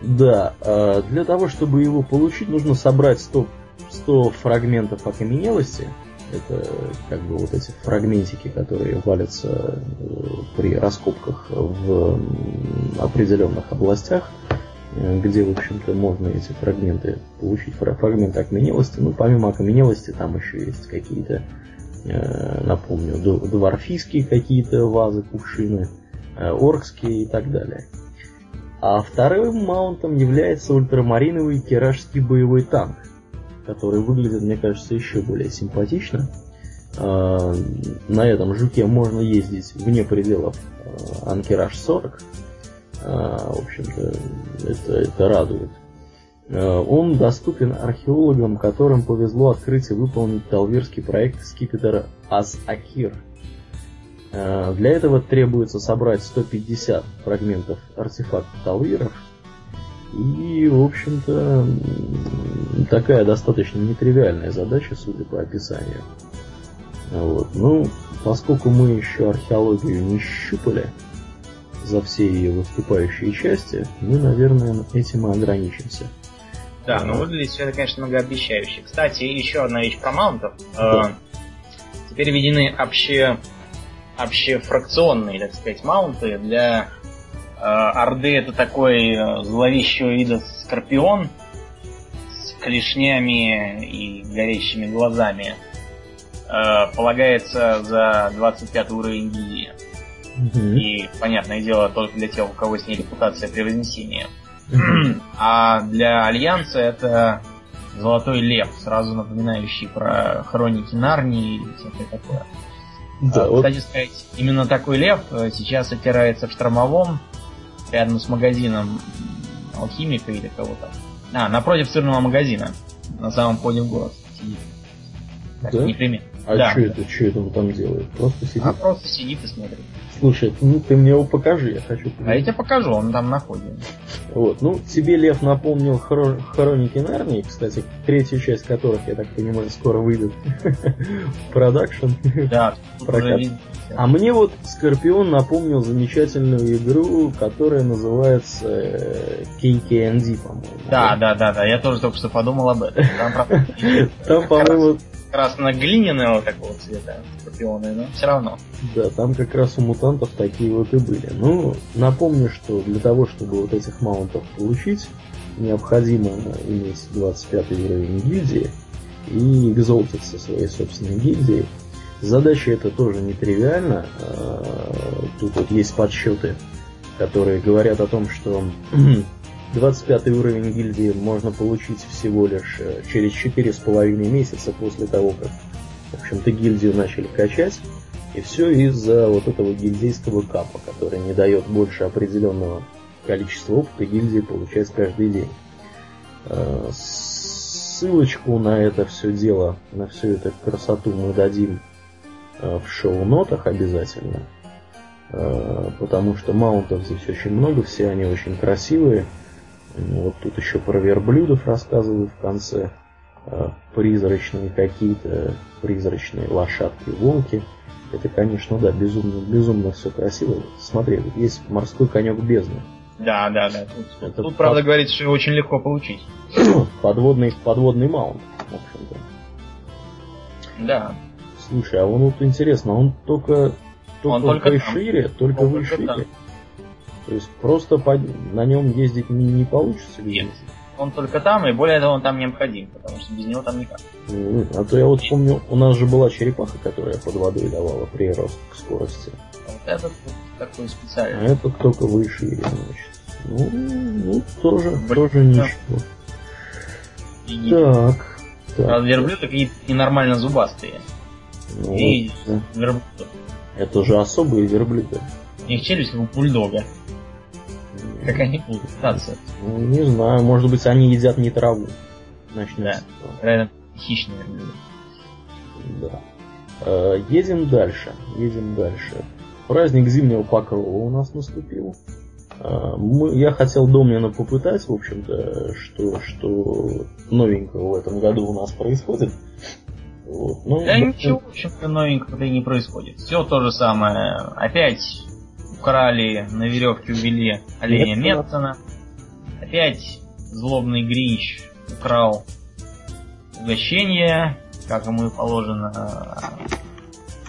Да, а, для того, чтобы его получить, нужно собрать 100, 100 фрагментов окаменелости. Это как бы вот эти фрагментики, которые валятся э, при раскопках в определенных областях. Э, где, в общем-то, можно эти фрагменты получить. Фрагменты окаменелости. Ну, помимо окаменелости, там еще есть какие-то, э, напомню, дворфийские какие-то вазы, кувшины, э, оркские и так далее. А вторым маунтом является ультрамариновый киражский боевой танк, который выглядит, мне кажется, еще более симпатично. На этом жуке можно ездить вне пределов Ан'Киража 40, а, в общем-то, это, это радует. А, он доступен археологам, которым повезло открыть и выполнить тол'вирский проект скипетр Азж'Акир. А, для этого требуется собрать 150 фрагментов артефактов Талвиров. И, в общем-то, такая достаточно нетривиальная задача, судя по описанию. Вот. Ну, поскольку мы еще археологию не щупали, за все ее выступающие части, мы, наверное, этим и ограничимся. Да, но выглядит все это, конечно, многообещающе. Кстати, еще одна вещь про маунтов. Да. Э, теперь введены обще, общефракционные, так сказать, маунты. Для э, Орды это такой э, зловещего вида скорпион с клешнями и горящими глазами. Э, полагается за 25 уровень гильдии. Угу. И, понятное дело, только для тех, у кого с ней репутация превознесения. Угу. [CLEARS THROAT] А для Альянса это Золотой Лев, сразу напоминающий про хроники Нарнии и всякое такое. Да, а, вот... Кстати сказать, именно такой лев э, сейчас отирается в штормовом, рядом с магазином алхимика или кого-то. А, напротив сырного магазина, на самом входе в город сидит. Так, да? непременно. А да. что это, что это он там делает? Просто сидит? А просто сидит и смотрит. Слушай, ну ты мне его покажи, я хочу. А я тебе покажу, он там находит. Вот, ну тебе Лев напомнил хоро- Хроники Нарнии, кстати, третью часть которых, я так понимаю, скоро выйдет [LAUGHS] продакшн. Да. А мне вот Скорпион напомнил замечательную игру, которая называется э, KKND, по-моему. Да, да, да, да, я тоже только что подумал об этом. Там, по-моему, красно-глиняного такого цвета скорпионы, но все равно. Да, там как раз у мутантов такие вот и были. Ну, напомню, что для того, чтобы вот этих маунтов получить, необходимо иметь 25 уровень гильдии и экзолтиться своей собственной гильдией. Задача это тоже нетривиальна. А, тут вот есть подсчеты, которые говорят о том, что [CLEARS THROAT] 25 уровень гильдии можно получить всего лишь э, через 4,5 месяца после того, как, в общем-то, гильдию начали качать. И все из-за вот этого гильдейского капа, который не дает больше определенного количества опыта гильдии получать каждый день. Э, ссылочку на это все дело, на всю эту красоту мы дадим э, в шоу-нотах обязательно. Потому что маунтов здесь очень много, все они очень красивые. Вот тут еще про верблюдов рассказывают в конце. А, призрачные какие-то, призрачные лошадки, волки. Это, конечно, да, безумно, безумно все красиво. Смотри, вот есть морской конек бездны. Да, да, да. Тут, Это тут под... правда, говорится, что его очень легко получить. [CLEARS THROAT] подводный, подводный маунт, в общем-то. Да. Слушай, а он вот интересно, он только, только, он только шире, только он вы шире. То есть просто по, на нем ездить не, не получится? Нет. Он только там, и более того, он там необходим, потому что без него там никак. А то я вот помню, у нас же была черепаха, которая под водой давала прирост к скорости. Вот этот вот такой специальный. А этот только выше, значит. Ну, ну тоже, Блин, тоже ничего. Так, Так. А верблюды какие-то ненормально зубастые. Ну, и да. верблюды. Это же особые верблюды. У них челюсть как у бульдога. Как они будут питаться? Ну, не знаю, может быть они едят не траву. Начнем да, реально хищные. Да. Э, едем дальше. Едем дальше. Праздник зимнего покрова у нас наступил. Э, мы, я хотел Домнина попытать, в общем-то, что, что новенького в этом году у нас происходит. Вот. Ну, да, да ничего, в общем-то, новенького не происходит. Все то же самое. Опять украли, на веревке увели оленя Метсона. Опять злобный Гринч украл угощение, как ему и положено.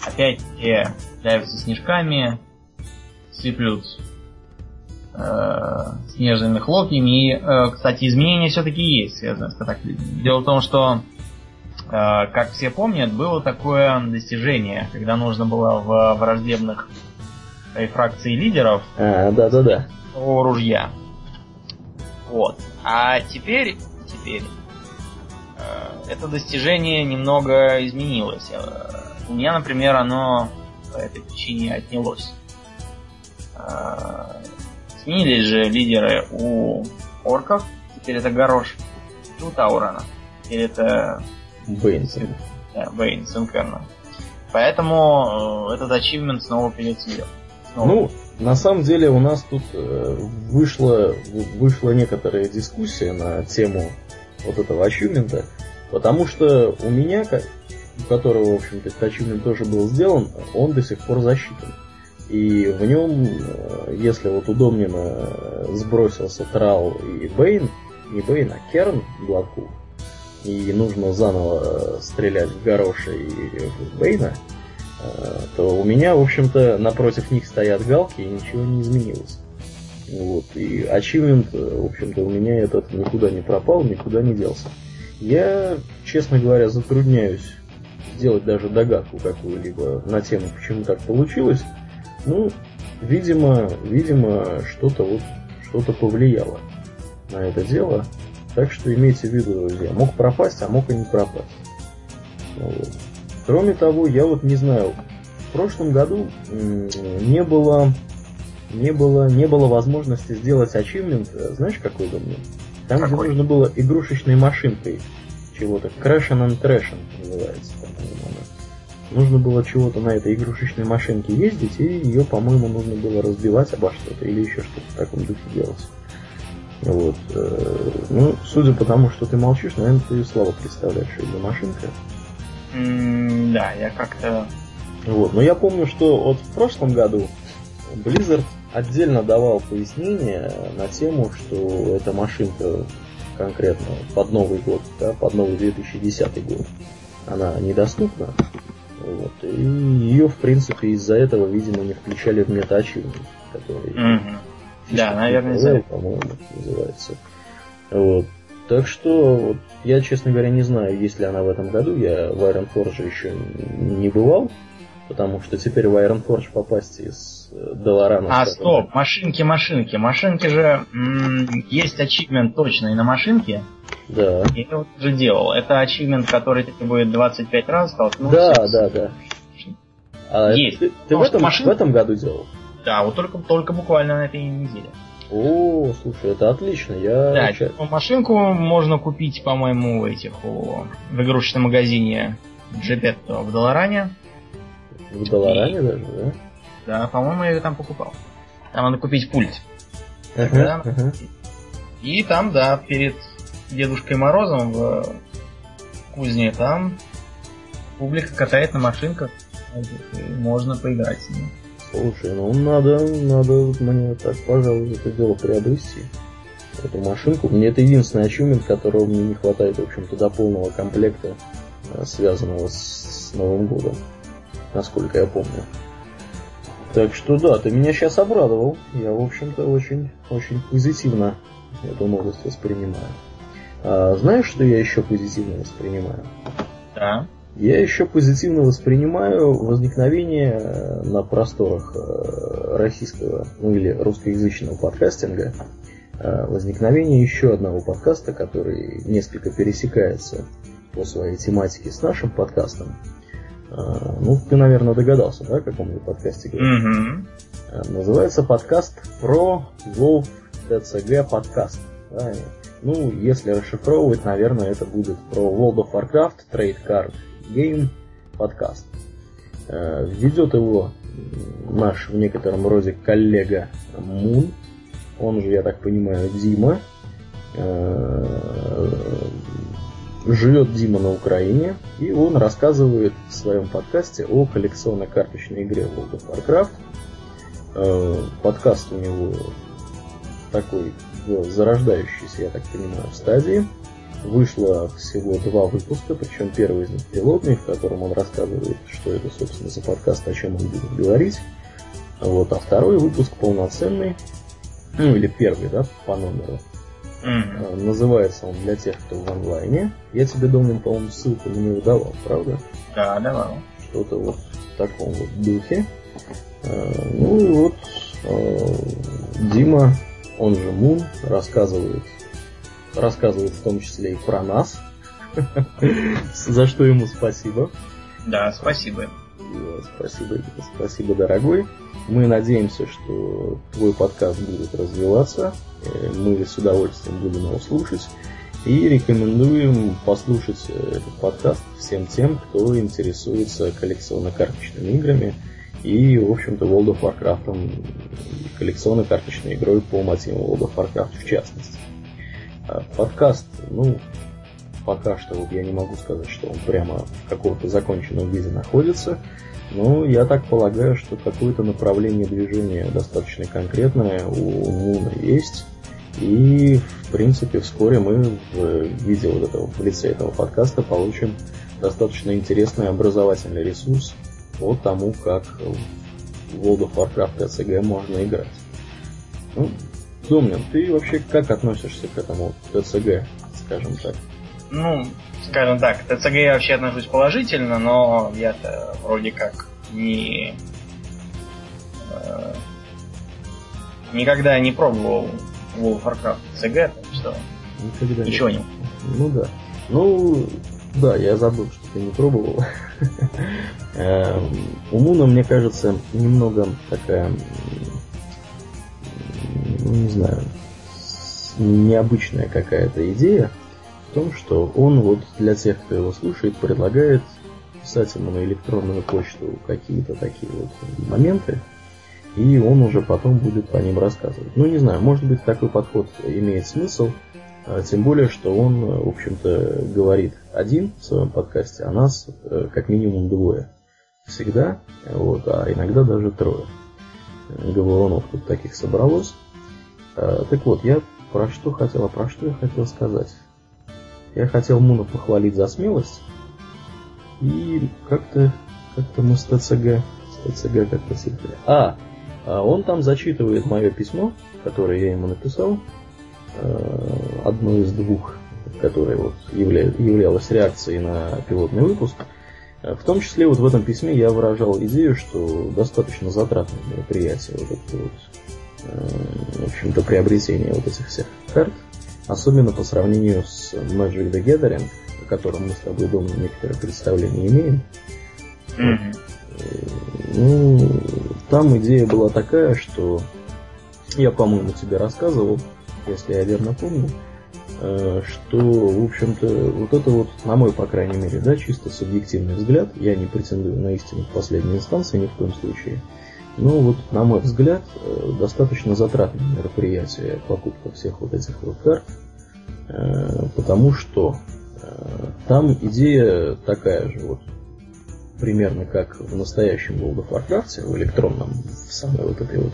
Опять те давятся снежками, сыплют э, снежными хлопьями. И, э, кстати, изменения все-таки есть, связанные с катаклизмом. Дело в том, что, э, как все помнят, было такое достижение, когда нужно было в враждебных этой фракции лидеров а, да, да, да. ружья. Вот. А теперь, теперь э, это достижение немного изменилось. Э, у меня, например, оно по этой причине отнялось. Э, сменились же лидеры у орков. Теперь это Горош. И у Таурана. Теперь это... Бейнсон. Да, Бейн с Поэтому э, этот ачивмент снова делать. Ну, на самом деле у нас тут э, вышла, вышла некоторая дискуссия на тему вот этого ачивмента, потому что у меня, у которого, в общем-то, этот ачивмент тоже был сделан, он до сих пор засчитан. И в нем, э, если вот удобненно сбросился Трал и Бейн, не Бейн, а Керн Бладку, и нужно заново стрелять в Гороша и в Бейна, Э, то у меня, в общем-то, напротив них стоят галки, и ничего не изменилось. Вот. И achievement, э, в общем-то, у меня этот никуда не пропал, никуда не делся. Я, честно говоря, затрудняюсь сделать даже догадку какую-либо на тему, почему так получилось. Ну, видимо, видимо, что-то вот, что-то повлияло на это дело. Так что имейте в виду, друзья, мог пропасть, а мог и не пропасть. Вот. Кроме того, я вот не знаю, в прошлом году не было, не было, не было возможности сделать ачивмент, э, знаешь, какой удобный? Там, какой? где нужно было игрушечной машинкой чего-то, Crashing and Trashing называется, по-моему, Нужно было чего-то на этой игрушечной машинке ездить, и ее, по-моему, нужно было разбивать обо что-то или еще что-то в таком духе делать. Вот. Э, ну, судя по тому, что ты молчишь, наверное, ты слабо представляешь, что это машинка да, я как-то... Вот, но я помню, что вот в прошлом году Blizzard отдельно давал пояснение на тему, что эта машинка конкретно под Новый год, да, под новый 2010 год, она недоступна. Вот, и ее, в принципе, из-за этого, видимо, не включали в метачивник, который... Mm-hmm. Да, наверное, из-за по-моему, называется. Вот. Так что вот, я, честно говоря, не знаю, есть ли она в этом году. Я в Iron Forge еще не бывал, потому что теперь в Iron Forge попасть из э, Долорана... А, стоп, машинки, машинки. Машинки же м- есть ачивмент точно и на машинке. Да. Я его уже делал. Это ачивмент, который требует 25 раз столкнуться. Да, да, да. А есть. Ты, ты в, этом, машин... в этом году делал? Да, вот только, только буквально на этой неделе. О, слушай, это отлично. Я да, типа, машинку можно купить, по-моему, у этих у, в игрушечном магазине Джепетто в Долоране. В Долоране И... даже, да? Да, по-моему, я ее там покупал. Там надо купить пульт. Uh-huh, Тогда... uh-huh. И там, да, перед Дедушкой Морозом в кузне там публика катает на машинках. Можно поиграть с ними. Слушай, ну надо, надо мне так, пожалуй, это дело приобрести. Эту машинку. Мне это единственный ачивмент, которого мне не хватает, в общем-то, до полного комплекта, э, связанного с Новым годом. Насколько я помню. Так что да, ты меня сейчас обрадовал. Я, в общем-то, очень, очень позитивно эту новость воспринимаю. А, знаешь, что я еще позитивно воспринимаю? Да. Я еще позитивно воспринимаю возникновение э, на просторах э, российского, ну или русскоязычного подкастинга, э, возникновение еще одного подкаста, который несколько пересекается по своей тематике с нашим подкастом. Ну, ты, наверное, догадался, да, о каком я подкасте говорю? Mm-hmm. Называется подкаст про WoW TCG подкаст. Да? Ну, если расшифровывать, наверное, это будет про World of Warcraft Trade Card Game подкаст. Ведет его наш в некотором роде коллега Мун, он же, я так понимаю, Дима. Живет Дима на Украине, и он рассказывает в своем подкасте о коллекционной карточной игре World of Warcraft. Э, подкаст у него такой зарождающийся, я так понимаю, в стадии. Вышло всего два выпуска, причем первый из них пилотный, в котором он рассказывает, что это, собственно, за подкаст, о чем он будет говорить. Вот, а второй выпуск полноценный, ну или первый, да, по номеру, Mm-hmm. Называется он для тех, кто в онлайне. Я тебе, Домнин, по-моему, ссылку на него давал, правда? Да, давал. Что-то вот в таком вот духе. А, ну и вот а, Дима, он же Мун, рассказывает, рассказывает в том числе и про нас. [LAUGHS] За что ему спасибо. Да, спасибо. Спасибо, спасибо, дорогой. Мы надеемся, что твой подкаст будет развиваться. Э, мы с удовольствием будем его слушать. И рекомендуем послушать э, этот подкаст всем тем, кто интересуется коллекционно-карточными играми и, в общем-то, World of Warcraft, коллекционно-карточной игрой по мотивам World of Warcraft в частности. А подкаст, ну, пока что вот я не могу сказать, что он прямо в каком-то законченном виде находится. Ну, я так полагаю, что какое-то направление движения достаточно конкретное у Муна есть. И, в принципе, вскоре мы в виде вот этого, в лице этого подкаста получим достаточно интересный образовательный ресурс по тому, как в World of Warcraft TCG можно играть. Ну, Домнин, ты вообще как относишься к этому TCG, скажем так? Ну, скажем так, к ТЦГ я вообще отношусь положительно, но я-то вроде как не... Э, никогда не пробовал World of Warcraft ТЦГ, так что Никогда ничего не. Ну да. Ну, да, я забыл, что ты не пробовал. [LAUGHS] Эм, у Муна, мне кажется, немного такая, ну, не знаю, необычная какая-то идея в том, что он вот для тех, кто его слушает, предлагает писать ему на электронную почту какие-то такие вот моменты, и он уже потом будет по ним рассказывать. Ну, не знаю, может быть, такой подход имеет смысл, а, тем более, что он, в общем-то, говорит один в своем подкасте, а нас э, как минимум двое. Всегда, вот, а иногда даже трое. Говорунов тут таких собралось. А, так вот, я про что хотел, а про что я хотел сказать? Я хотел Муна похвалить за смелость. И как-то как-то мы с ТЦГ, с ТЦГ как-то сидели. А, а, он там зачитывает мое письмо, которое я ему написал, э, одно из двух, которое вот явля, являлось реакцией на пилотный выпуск. В том числе вот в этом письме я выражал идею, что достаточно затратное мероприятие вот это вот, э, в общем-то, приобретение вот этих всех карт. Особенно по сравнению с Magic the Gathering, о котором мы с тобой дома некоторое представление имеем. Mm-hmm. Ну, там идея была такая, что я, по-моему, тебе рассказывал, если я верно помню, что, в общем-то, вот это вот, на мой, по крайней мере, да, чисто субъективный взгляд, я не претендую на истину в последней инстанции ни в коем случае, но вот, на мой взгляд, э, достаточно затратное мероприятие покупка всех вот этих вот карт, э, потому что там идея такая же, вот, примерно как в настоящем World of Warcraft, в электронном, в самой вот этой вот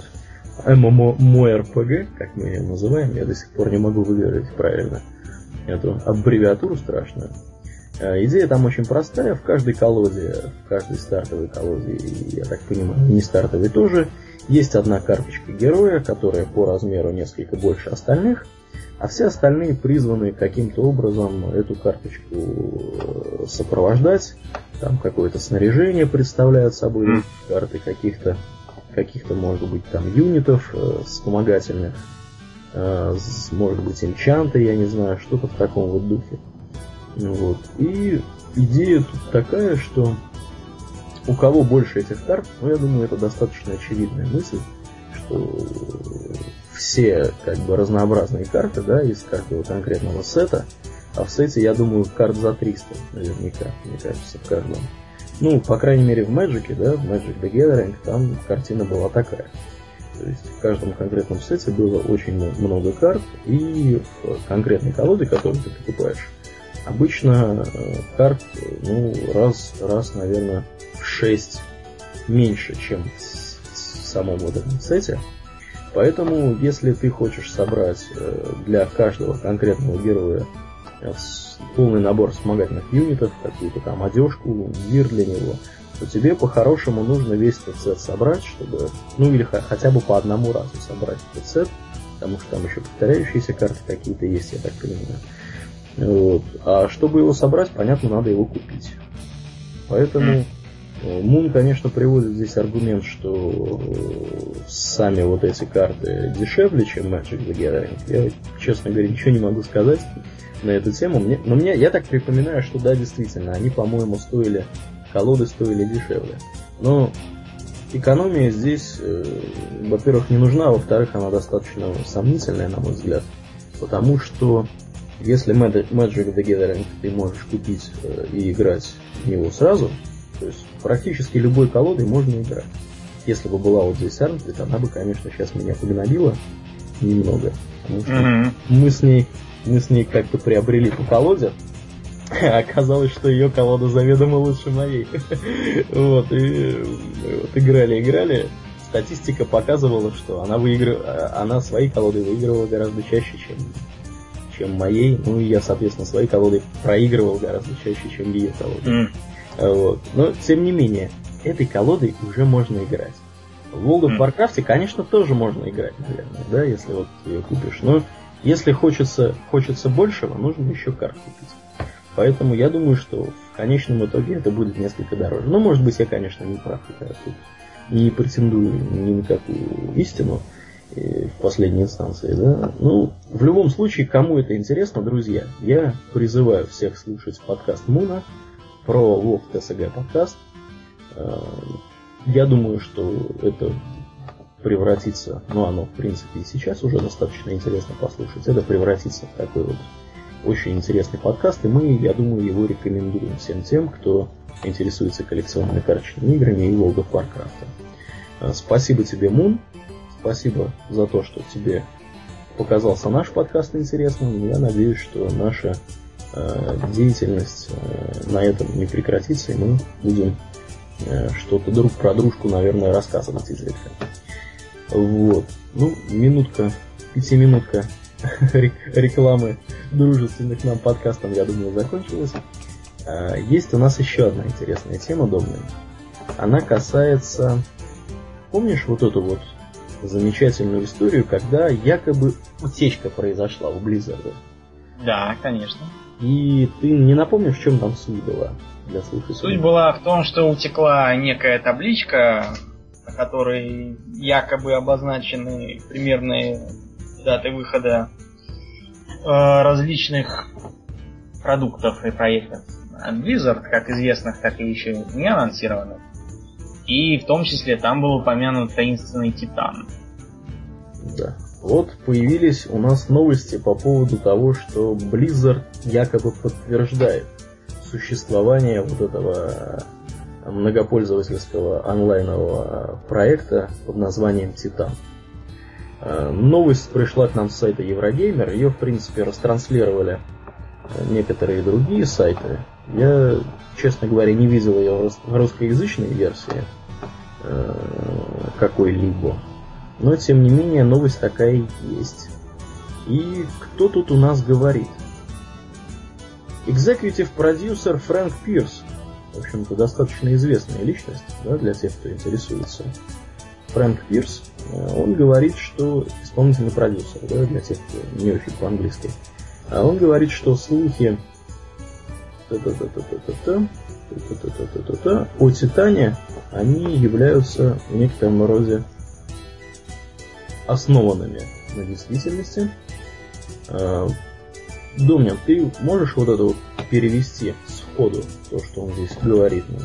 MMORPG, как мы ее называем, я до сих пор не могу выговорить правильно эту аббревиатуру страшную. А, идея там очень простая. В каждой колоде, в каждой стартовой колоде, я так понимаю, не стартовой тоже, есть одна карточка героя, которая по размеру несколько больше остальных, а все остальные призваны каким-то образом эту карточку э, сопровождать. Там какое-то снаряжение представляют собой карты каких-то каких-то, может быть, там юнитов э, вспомогательных, э, может быть, энчанты, я не знаю, что-то в таком вот духе. Вот. И идея тут такая, что у кого больше этих карт, ну, я думаю, это достаточно очевидная мысль, что все как бы разнообразные карты, да, из каждого конкретного сета, а в сете, я думаю, карт за 300 наверняка, мне кажется, в каждом. Ну, по крайней мере, в Magic, да, в Magic the Gathering, там картина была такая. То есть в каждом конкретном сете было очень много карт, и в конкретной колоде, которую ты покупаешь, обычно э, карт, ну, раз, раз, наверное, в 6 меньше, чем в самом вот этом сете. Поэтому, если ты хочешь собрать э, для каждого конкретного героя полный набор вспомогательных юнитов, какую-то там одежку, гир для него, то тебе по-хорошему нужно весь этот сет собрать, чтобы, ну или хотя бы по одному разу собрать этот сет, потому что там еще повторяющиеся карты какие-то есть, я так понимаю. Вот. А чтобы его собрать, понятно, надо его купить. Поэтому Мун, э, конечно, приводит здесь аргумент, что сами вот эти карты дешевле, чем Magic the Gathering. Я, честно говоря, ничего не могу сказать на эту тему. Мне, но мне, я так припоминаю, что да, действительно, они, по-моему, стоили, колоды стоили дешевле. Но экономия здесь, э, во-первых, не нужна, а во-вторых, она достаточно сомнительная, на мой взгляд. Потому что если Magic the Gathering ты можешь купить э, и играть в него сразу, то есть практически любой колодой можно играть. Если бы была вот здесь Арнфрид, она бы, конечно, сейчас меня погнобила немного. Потому что mm-hmm. мы с ней мы с ней как-то приобрели по колоде, [LAUGHS] оказалось, что ее колода заведомо лучше моей. [LAUGHS] вот, и вот играли, играли. Статистика показывала, что она выигрывала, она своей колодой выигрывала гораздо чаще, чем чем моей. Ну и я, соответственно, своей колодой проигрывал гораздо чаще, чем ее колодой. Mm. Вот. Но, тем не менее, этой колодой уже можно играть. В World of Warcraft, конечно, тоже можно играть, наверное, да, если вот ее купишь. Но если хочется, хочется большего, нужно еще карт купить. Поэтому я думаю, что в конечном итоге это будет несколько дороже. Но, может быть, я, конечно, не прав. Я тут не претендую ни на какую истину в последней инстанции, да. Ну, в любом случае, кому это интересно, друзья, я призываю всех слушать подкаст Муна про Вов ТСГ подкаст. Э, я думаю, что это превратится, ну оно в принципе и сейчас уже достаточно интересно послушать, это превратится в такой вот очень интересный подкаст, и мы, я думаю, его рекомендуем всем тем, кто интересуется коллекционными карточными играми и World of. Э, спасибо тебе, Мун, Спасибо за то, что тебе показался наш подкаст интересным. Я надеюсь, что наша э, деятельность э, на этом не прекратится, и мы будем э, что-то друг про дружку, наверное, рассказывать изредка. Вот. Ну, минутка, пятиминутка [LAUGHS] рекламы дружественных нам подкастов, я думаю, закончилась. А, есть у нас еще одна интересная тема, Домная. Она касается... Помнишь вот эту вот замечательную историю, когда якобы утечка произошла у Близзарда. Да, конечно. И ты не напомнишь, в чем там суть была для слушателей? Суть была в том, что утекла некая табличка, на которой якобы обозначены примерные даты выхода э, различных продуктов и проектов от Blizzard, как известных, так и еще не анонсированных. И в том числе там был упомянут таинственный Титан. Да. Вот появились у нас новости по поводу того, что Blizzard якобы подтверждает существование вот этого многопользовательского онлайнового проекта под названием Титан. Э, новость пришла к нам с сайта Еврогеймер, ее в принципе растранслировали некоторые другие сайты. Я, честно говоря, не видел ее в русскоязычной версии, Э, какой-либо. Но, тем не менее, новость такая есть. И кто тут у нас говорит? Executive продюсер Фрэнк Пирс. В общем-то, достаточно известная личность да, для тех, кто интересуется. Фрэнк Пирс, э, он говорит, что исполнительный продюсер, да, для тех, кто не очень по-английски. А он говорит, что слухи о Титане они являются в некотором роде основанными на действительности. А, Домнин, ты можешь вот эту вот перевести сходу то, что он здесь говорит нам.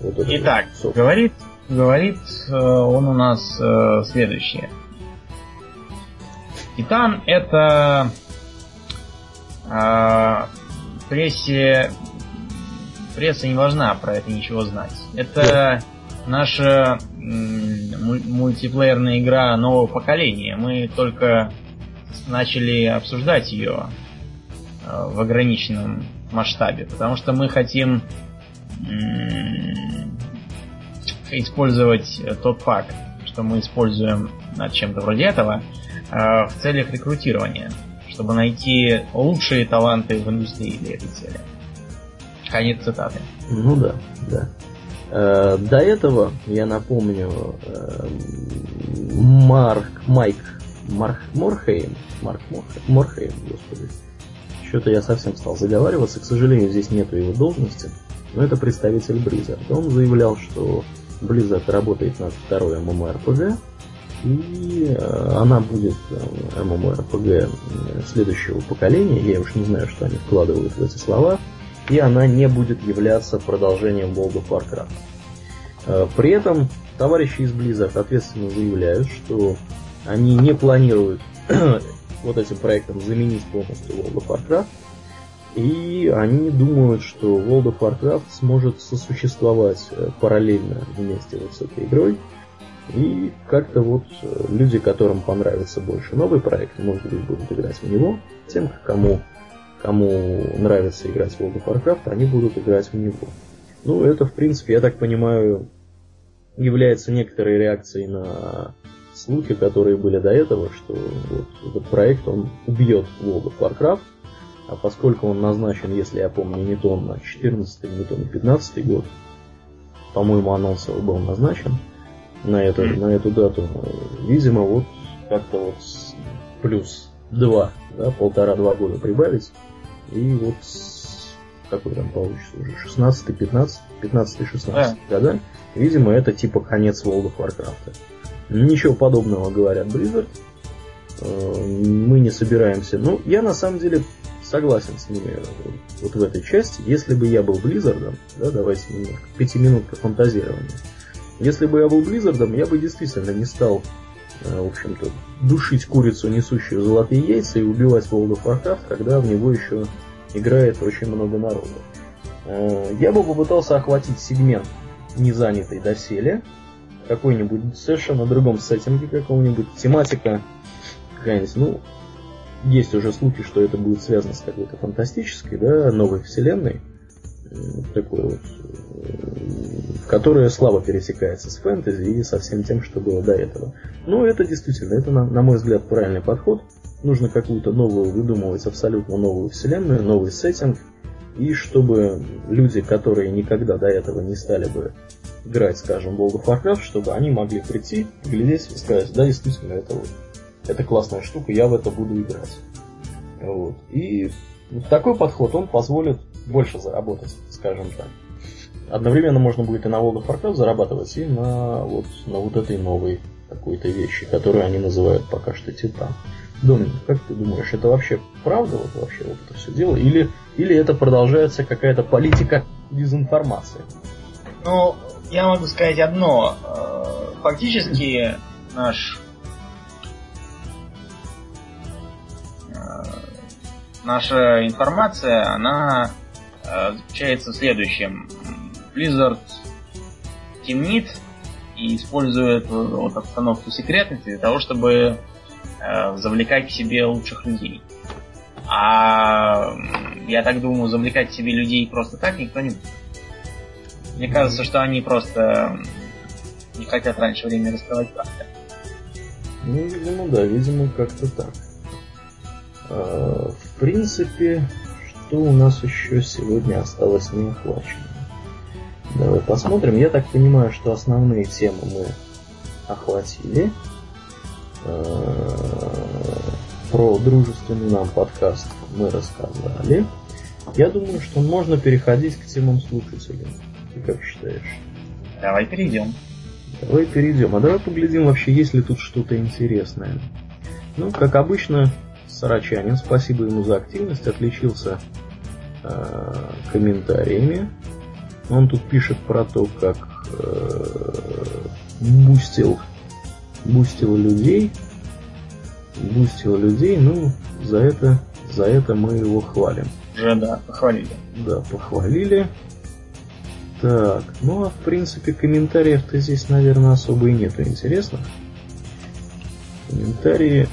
Вот Итак, вот говорит, говорит э, он у нас э, следующее. Титан это э, прессе пресса не важна про это ничего знать. Это наша мультиплеерная игра нового поколения. Мы только начали обсуждать ее э, в ограниченном масштабе, потому что мы хотим использовать тот факт, что мы используем над чем-то вроде этого э, в целях рекрутирования, чтобы найти лучшие таланты в индустрии для этой цели. Конец цитаты. Ну да, да. Э, до этого, я напомню, Марк, Майк Марк Морхейм, Марк Морхейм, господи, что-то я совсем стал заговариваться. К сожалению, здесь нету его должности. Но это представитель Blizzard. Он заявлял, что Blizzard работает над второй MMORPG. И э, она будет э, MMORPG следующего поколения. Я уж не знаю, что они вкладывают в эти слова. И она не будет являться продолжением World of Warcraft. Э, при этом товарищи из Blizzard ответственно заявляют, что они не планируют [CLEARS THROAT] вот этим проектом заменить полностью World of Warcraft. И они думают, что World of Warcraft сможет сосуществовать э, параллельно вместе вот с этой игрой. И как-то вот э, люди, которым понравится больше новый проект, может быть, будут играть в него. Тем, кому, кому нравится играть в World of Warcraft, они будут играть в него. Ну, это, в принципе, я так понимаю, является некоторой реакцией на слухи, которые были до этого, что вот этот проект, он убьет World of Warcraft, а поскольку он назначен, если я помню, не то на 14 не то на 15 год, по-моему, анонс его был назначен на, это, на эту дату, видимо, вот как-то вот плюс 2, да, полтора-два года прибавить, и вот какой там получится уже, 16 15 15 16 года, видимо, это типа конец World of Warcraft. Ничего подобного говорят Blizzard. Э, мы не собираемся. Ну, я на самом деле согласен с ними вот в этой части. Если бы я был Blizzard, да, давайте немножко, пятиминутка фантазирования. Если бы я был Blizzard, я бы действительно не стал, э, в общем-то, душить курицу, несущую золотые яйца, и убивать World of Warcraft, когда в него еще играет очень много народу. Э, я бы попытался охватить сегмент, не занятый доселе, какой-нибудь совершенно другом сеттинге какого-нибудь, тематика какая-нибудь, ну, есть уже слухи, что это будет связано с какой-то фантастической, да, новой вселенной, такой вот, которая слабо пересекается с фэнтези и со всем тем, что было до этого. Ну, это действительно, это, на, на мой взгляд, правильный подход. Нужно какую-то новую выдумывать, абсолютно новую вселенную, новый сеттинг, и чтобы люди, которые никогда до этого не стали бы играть, скажем, World of Warcraft, чтобы они могли прийти, глядеть и сказать, да, действительно, это вот, это классная штука, я в это буду играть. Вот. И такой подход, он позволит больше заработать, скажем так. Одновременно можно будет и на World of Warcraft зарабатывать, и на вот, на вот этой новой какой-то вещи, которую они называют пока что Титан. Домин, как ты думаешь, это вообще правда вот вообще вот это все дело? Или, или это продолжается какая-то политика дезинформации? Ну, я могу сказать одно. Э, фактически наш э, наша информация, она э, заключается в следующем. Blizzard темнит и использует вот обстановку секретности для того, чтобы завлекать к себе лучших людей. А я так думаю, завлекать к себе людей просто так никто не будет. Мне кажется, что они просто не хотят раньше времени раскрывать карты. Ну, видимо, да, видимо, как-то так. А, в принципе, что у нас еще сегодня осталось не охвачено? Давай посмотрим. Я так понимаю, что основные темы мы охватили. А, про дружественный нам подкаст мы рассказали. Я думаю, что можно переходить к темам слушателей. Ты как считаешь? Давай перейдем. Давай перейдем. А давай поглядим вообще, есть ли тут что-то интересное. Ну, как обычно, Сарачанин, спасибо ему за активность, отличился э, комментариями. Он тут пишет про то, как э, бустил, бустил людей, бустил людей, ну, за это, за это мы его хвалим. Уже, да, похвалили. Да, похвалили. Так, ну а в принципе комментариев-то здесь, наверное, особо и нету интересных. Комментарии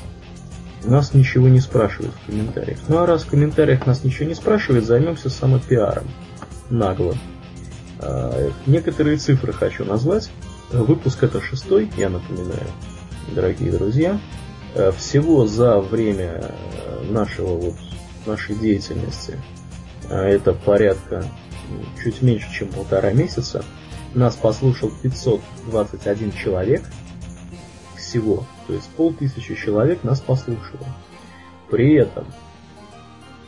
нас ничего не спрашивают в комментариях. Ну а раз в комментариях нас ничего не спрашивают, займемся самопиаром. Нагло. А, некоторые цифры хочу назвать. Выпуск это шестой, я напоминаю, дорогие друзья. А, всего за время нашего вот, нашей деятельности, а, это порядка чуть меньше, чем полтора месяца, нас послушал 521 человек всего. То есть полтысячи человек нас послушало. При этом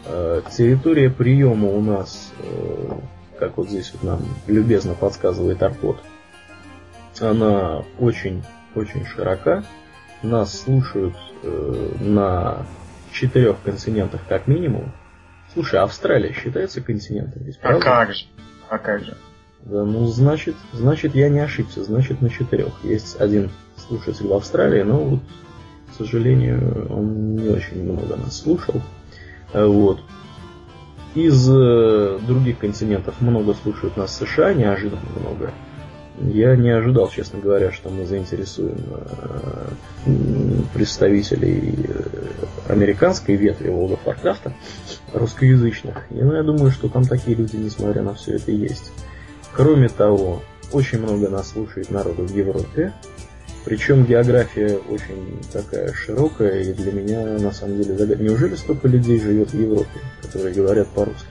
э, территория приема у нас, э, как вот здесь вот нам любезно подсказывает Аркот, она очень-очень широка. Нас слушают э, на четырех континентах как минимум. Слушай, Австралия считается континентом? Ведь, а как же? А как же? Да, ну значит, значит я не ошибся, значит на четырех. Есть один слушатель в Австралии, но вот, к сожалению, он не очень много нас слушал. Э, вот. Из э, других континентов много слушают нас США, неожиданно много. Я не ожидал, честно говоря, что мы заинтересуем э, представителей американской ветви World of Warcraft, русскоязычных. И ну, я думаю, что там такие люди, несмотря на все это, есть. Кроме того, очень много нас слушает народу в Европе, причем география очень такая широкая, и для меня на самом деле загадка. Неужели столько людей живет в Европе, которые говорят по-русски?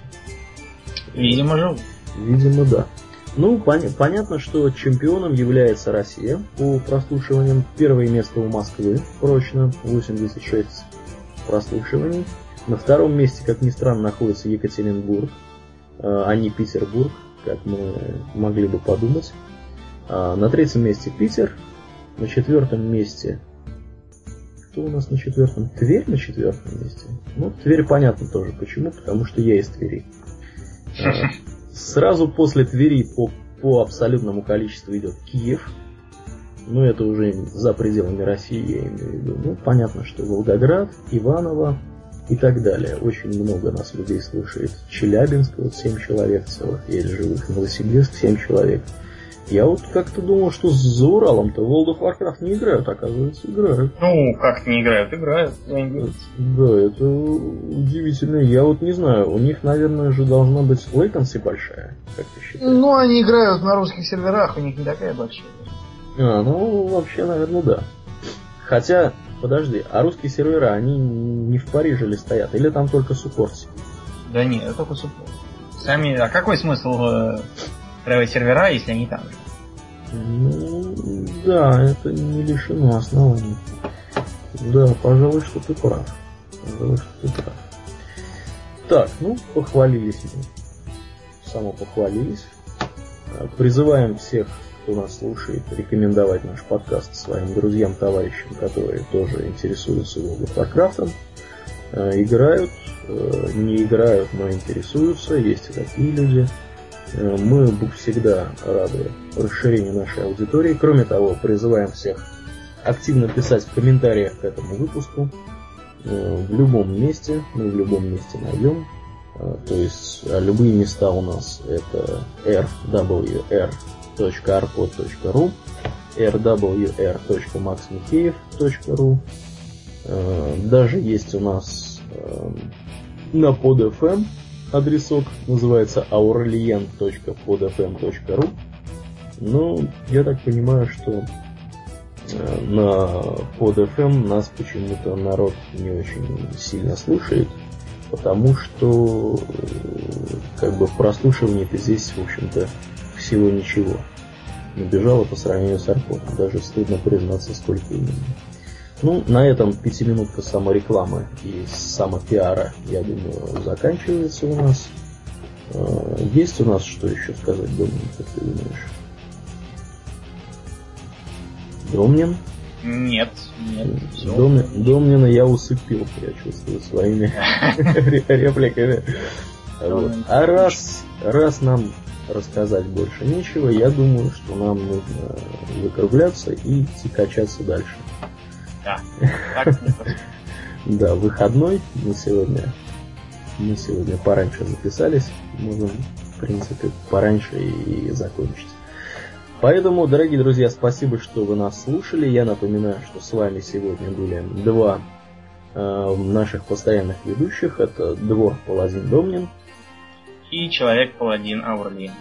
Видимо, живут. Видимо, да. Ну, пон- понятно, что чемпионом является Россия по прослушиваниям. Первое место у Москвы, прочно, 86 прослушиваний. На втором месте, как ни странно, находится Екатеринбург, э, а не Петербург, как мы могли бы подумать. А на третьем месте Питер, на четвертом месте... Кто у нас на четвертом? Тверь на четвертом месте? Ну, Тверь понятно тоже. Почему? Потому что я из Твери. [LAUGHS] Сразу после Твери по, по абсолютному количеству идет Киев. Ну, это уже за пределами России, я имею в виду. Ну, понятно, что Волгоград, Иваново и так далее. Очень много нас людей слушает. Челябинск, вот 7 человек целых есть живых. Новосибирск, 7 человек. Я вот как-то думал, что за Уралом-то World of Warcraft не играют, оказывается, играют. Ну, как не играют, играют. Да, это удивительно. Я вот не знаю, у них, наверное, же должна быть latency большая, как ты считаешь? Ну, они играют на русских серверах, у них не такая большая. А, ну, вообще, наверное, да. Хотя, подожди, а русские сервера, они не в Париже ли стоят? Или там только суппорт? Да нет, это только суппорт. Сами, а какой смысл э, устраивать сервера, если они там же. Ну, да, это не лишено оснований. Да, пожалуй, что ты прав. Пожалуй, что ты прав. Так, ну, похвалились мы. Само похвалились. Призываем всех, кто нас слушает, рекомендовать наш подкаст своим друзьям, товарищам, которые тоже интересуются World of Warcraft. Играют, э, не играют, но интересуются. Есть и такие люди. Э, мы всегда рады расширению нашей аудитории. Кроме того, призываем всех активно писать в комментариях к этому выпуску. Э, в любом месте, мы в любом месте найдем. Э, то есть любые места у нас это rwr.arpod.ru rwr.maxmikheev.ru Даже есть у нас на PodFM адресок называется aurelien.podfm.ru Ну, я так понимаю, что э, на PodFM нас почему-то народ не очень сильно слушает, потому что э, как бы прослушивание-то здесь, в общем-то, всего ничего. Набежало по сравнению с Арконом. Даже стыдно признаться, сколько именно. Ну, на этом пятиминутка саморекламы и самопиара, я думаю, заканчивается у нас. А, есть у нас что еще сказать, Домнин, как ты думаешь? Домнин? Нет, нет. Домнин, Домнина я усыпил, я чувствую, своими [LAUGHS] репликами. А раз, раз нам рассказать больше нечего, я думаю, что нам нужно закругляться и идти качаться дальше. Да. Да, выходной. Мы сегодня, мы сегодня пораньше записались. Можем, в принципе, пораньше и закончить. Поэтому, дорогие друзья, спасибо, что вы нас слушали. Я напоминаю, что с вами сегодня были два э, наших постоянных ведущих. Это Двор Паладин Домнин и Человек-Паладин Аурлиен.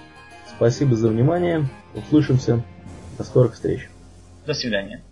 Спасибо за внимание. Услышимся. До скорых встреч. До свидания.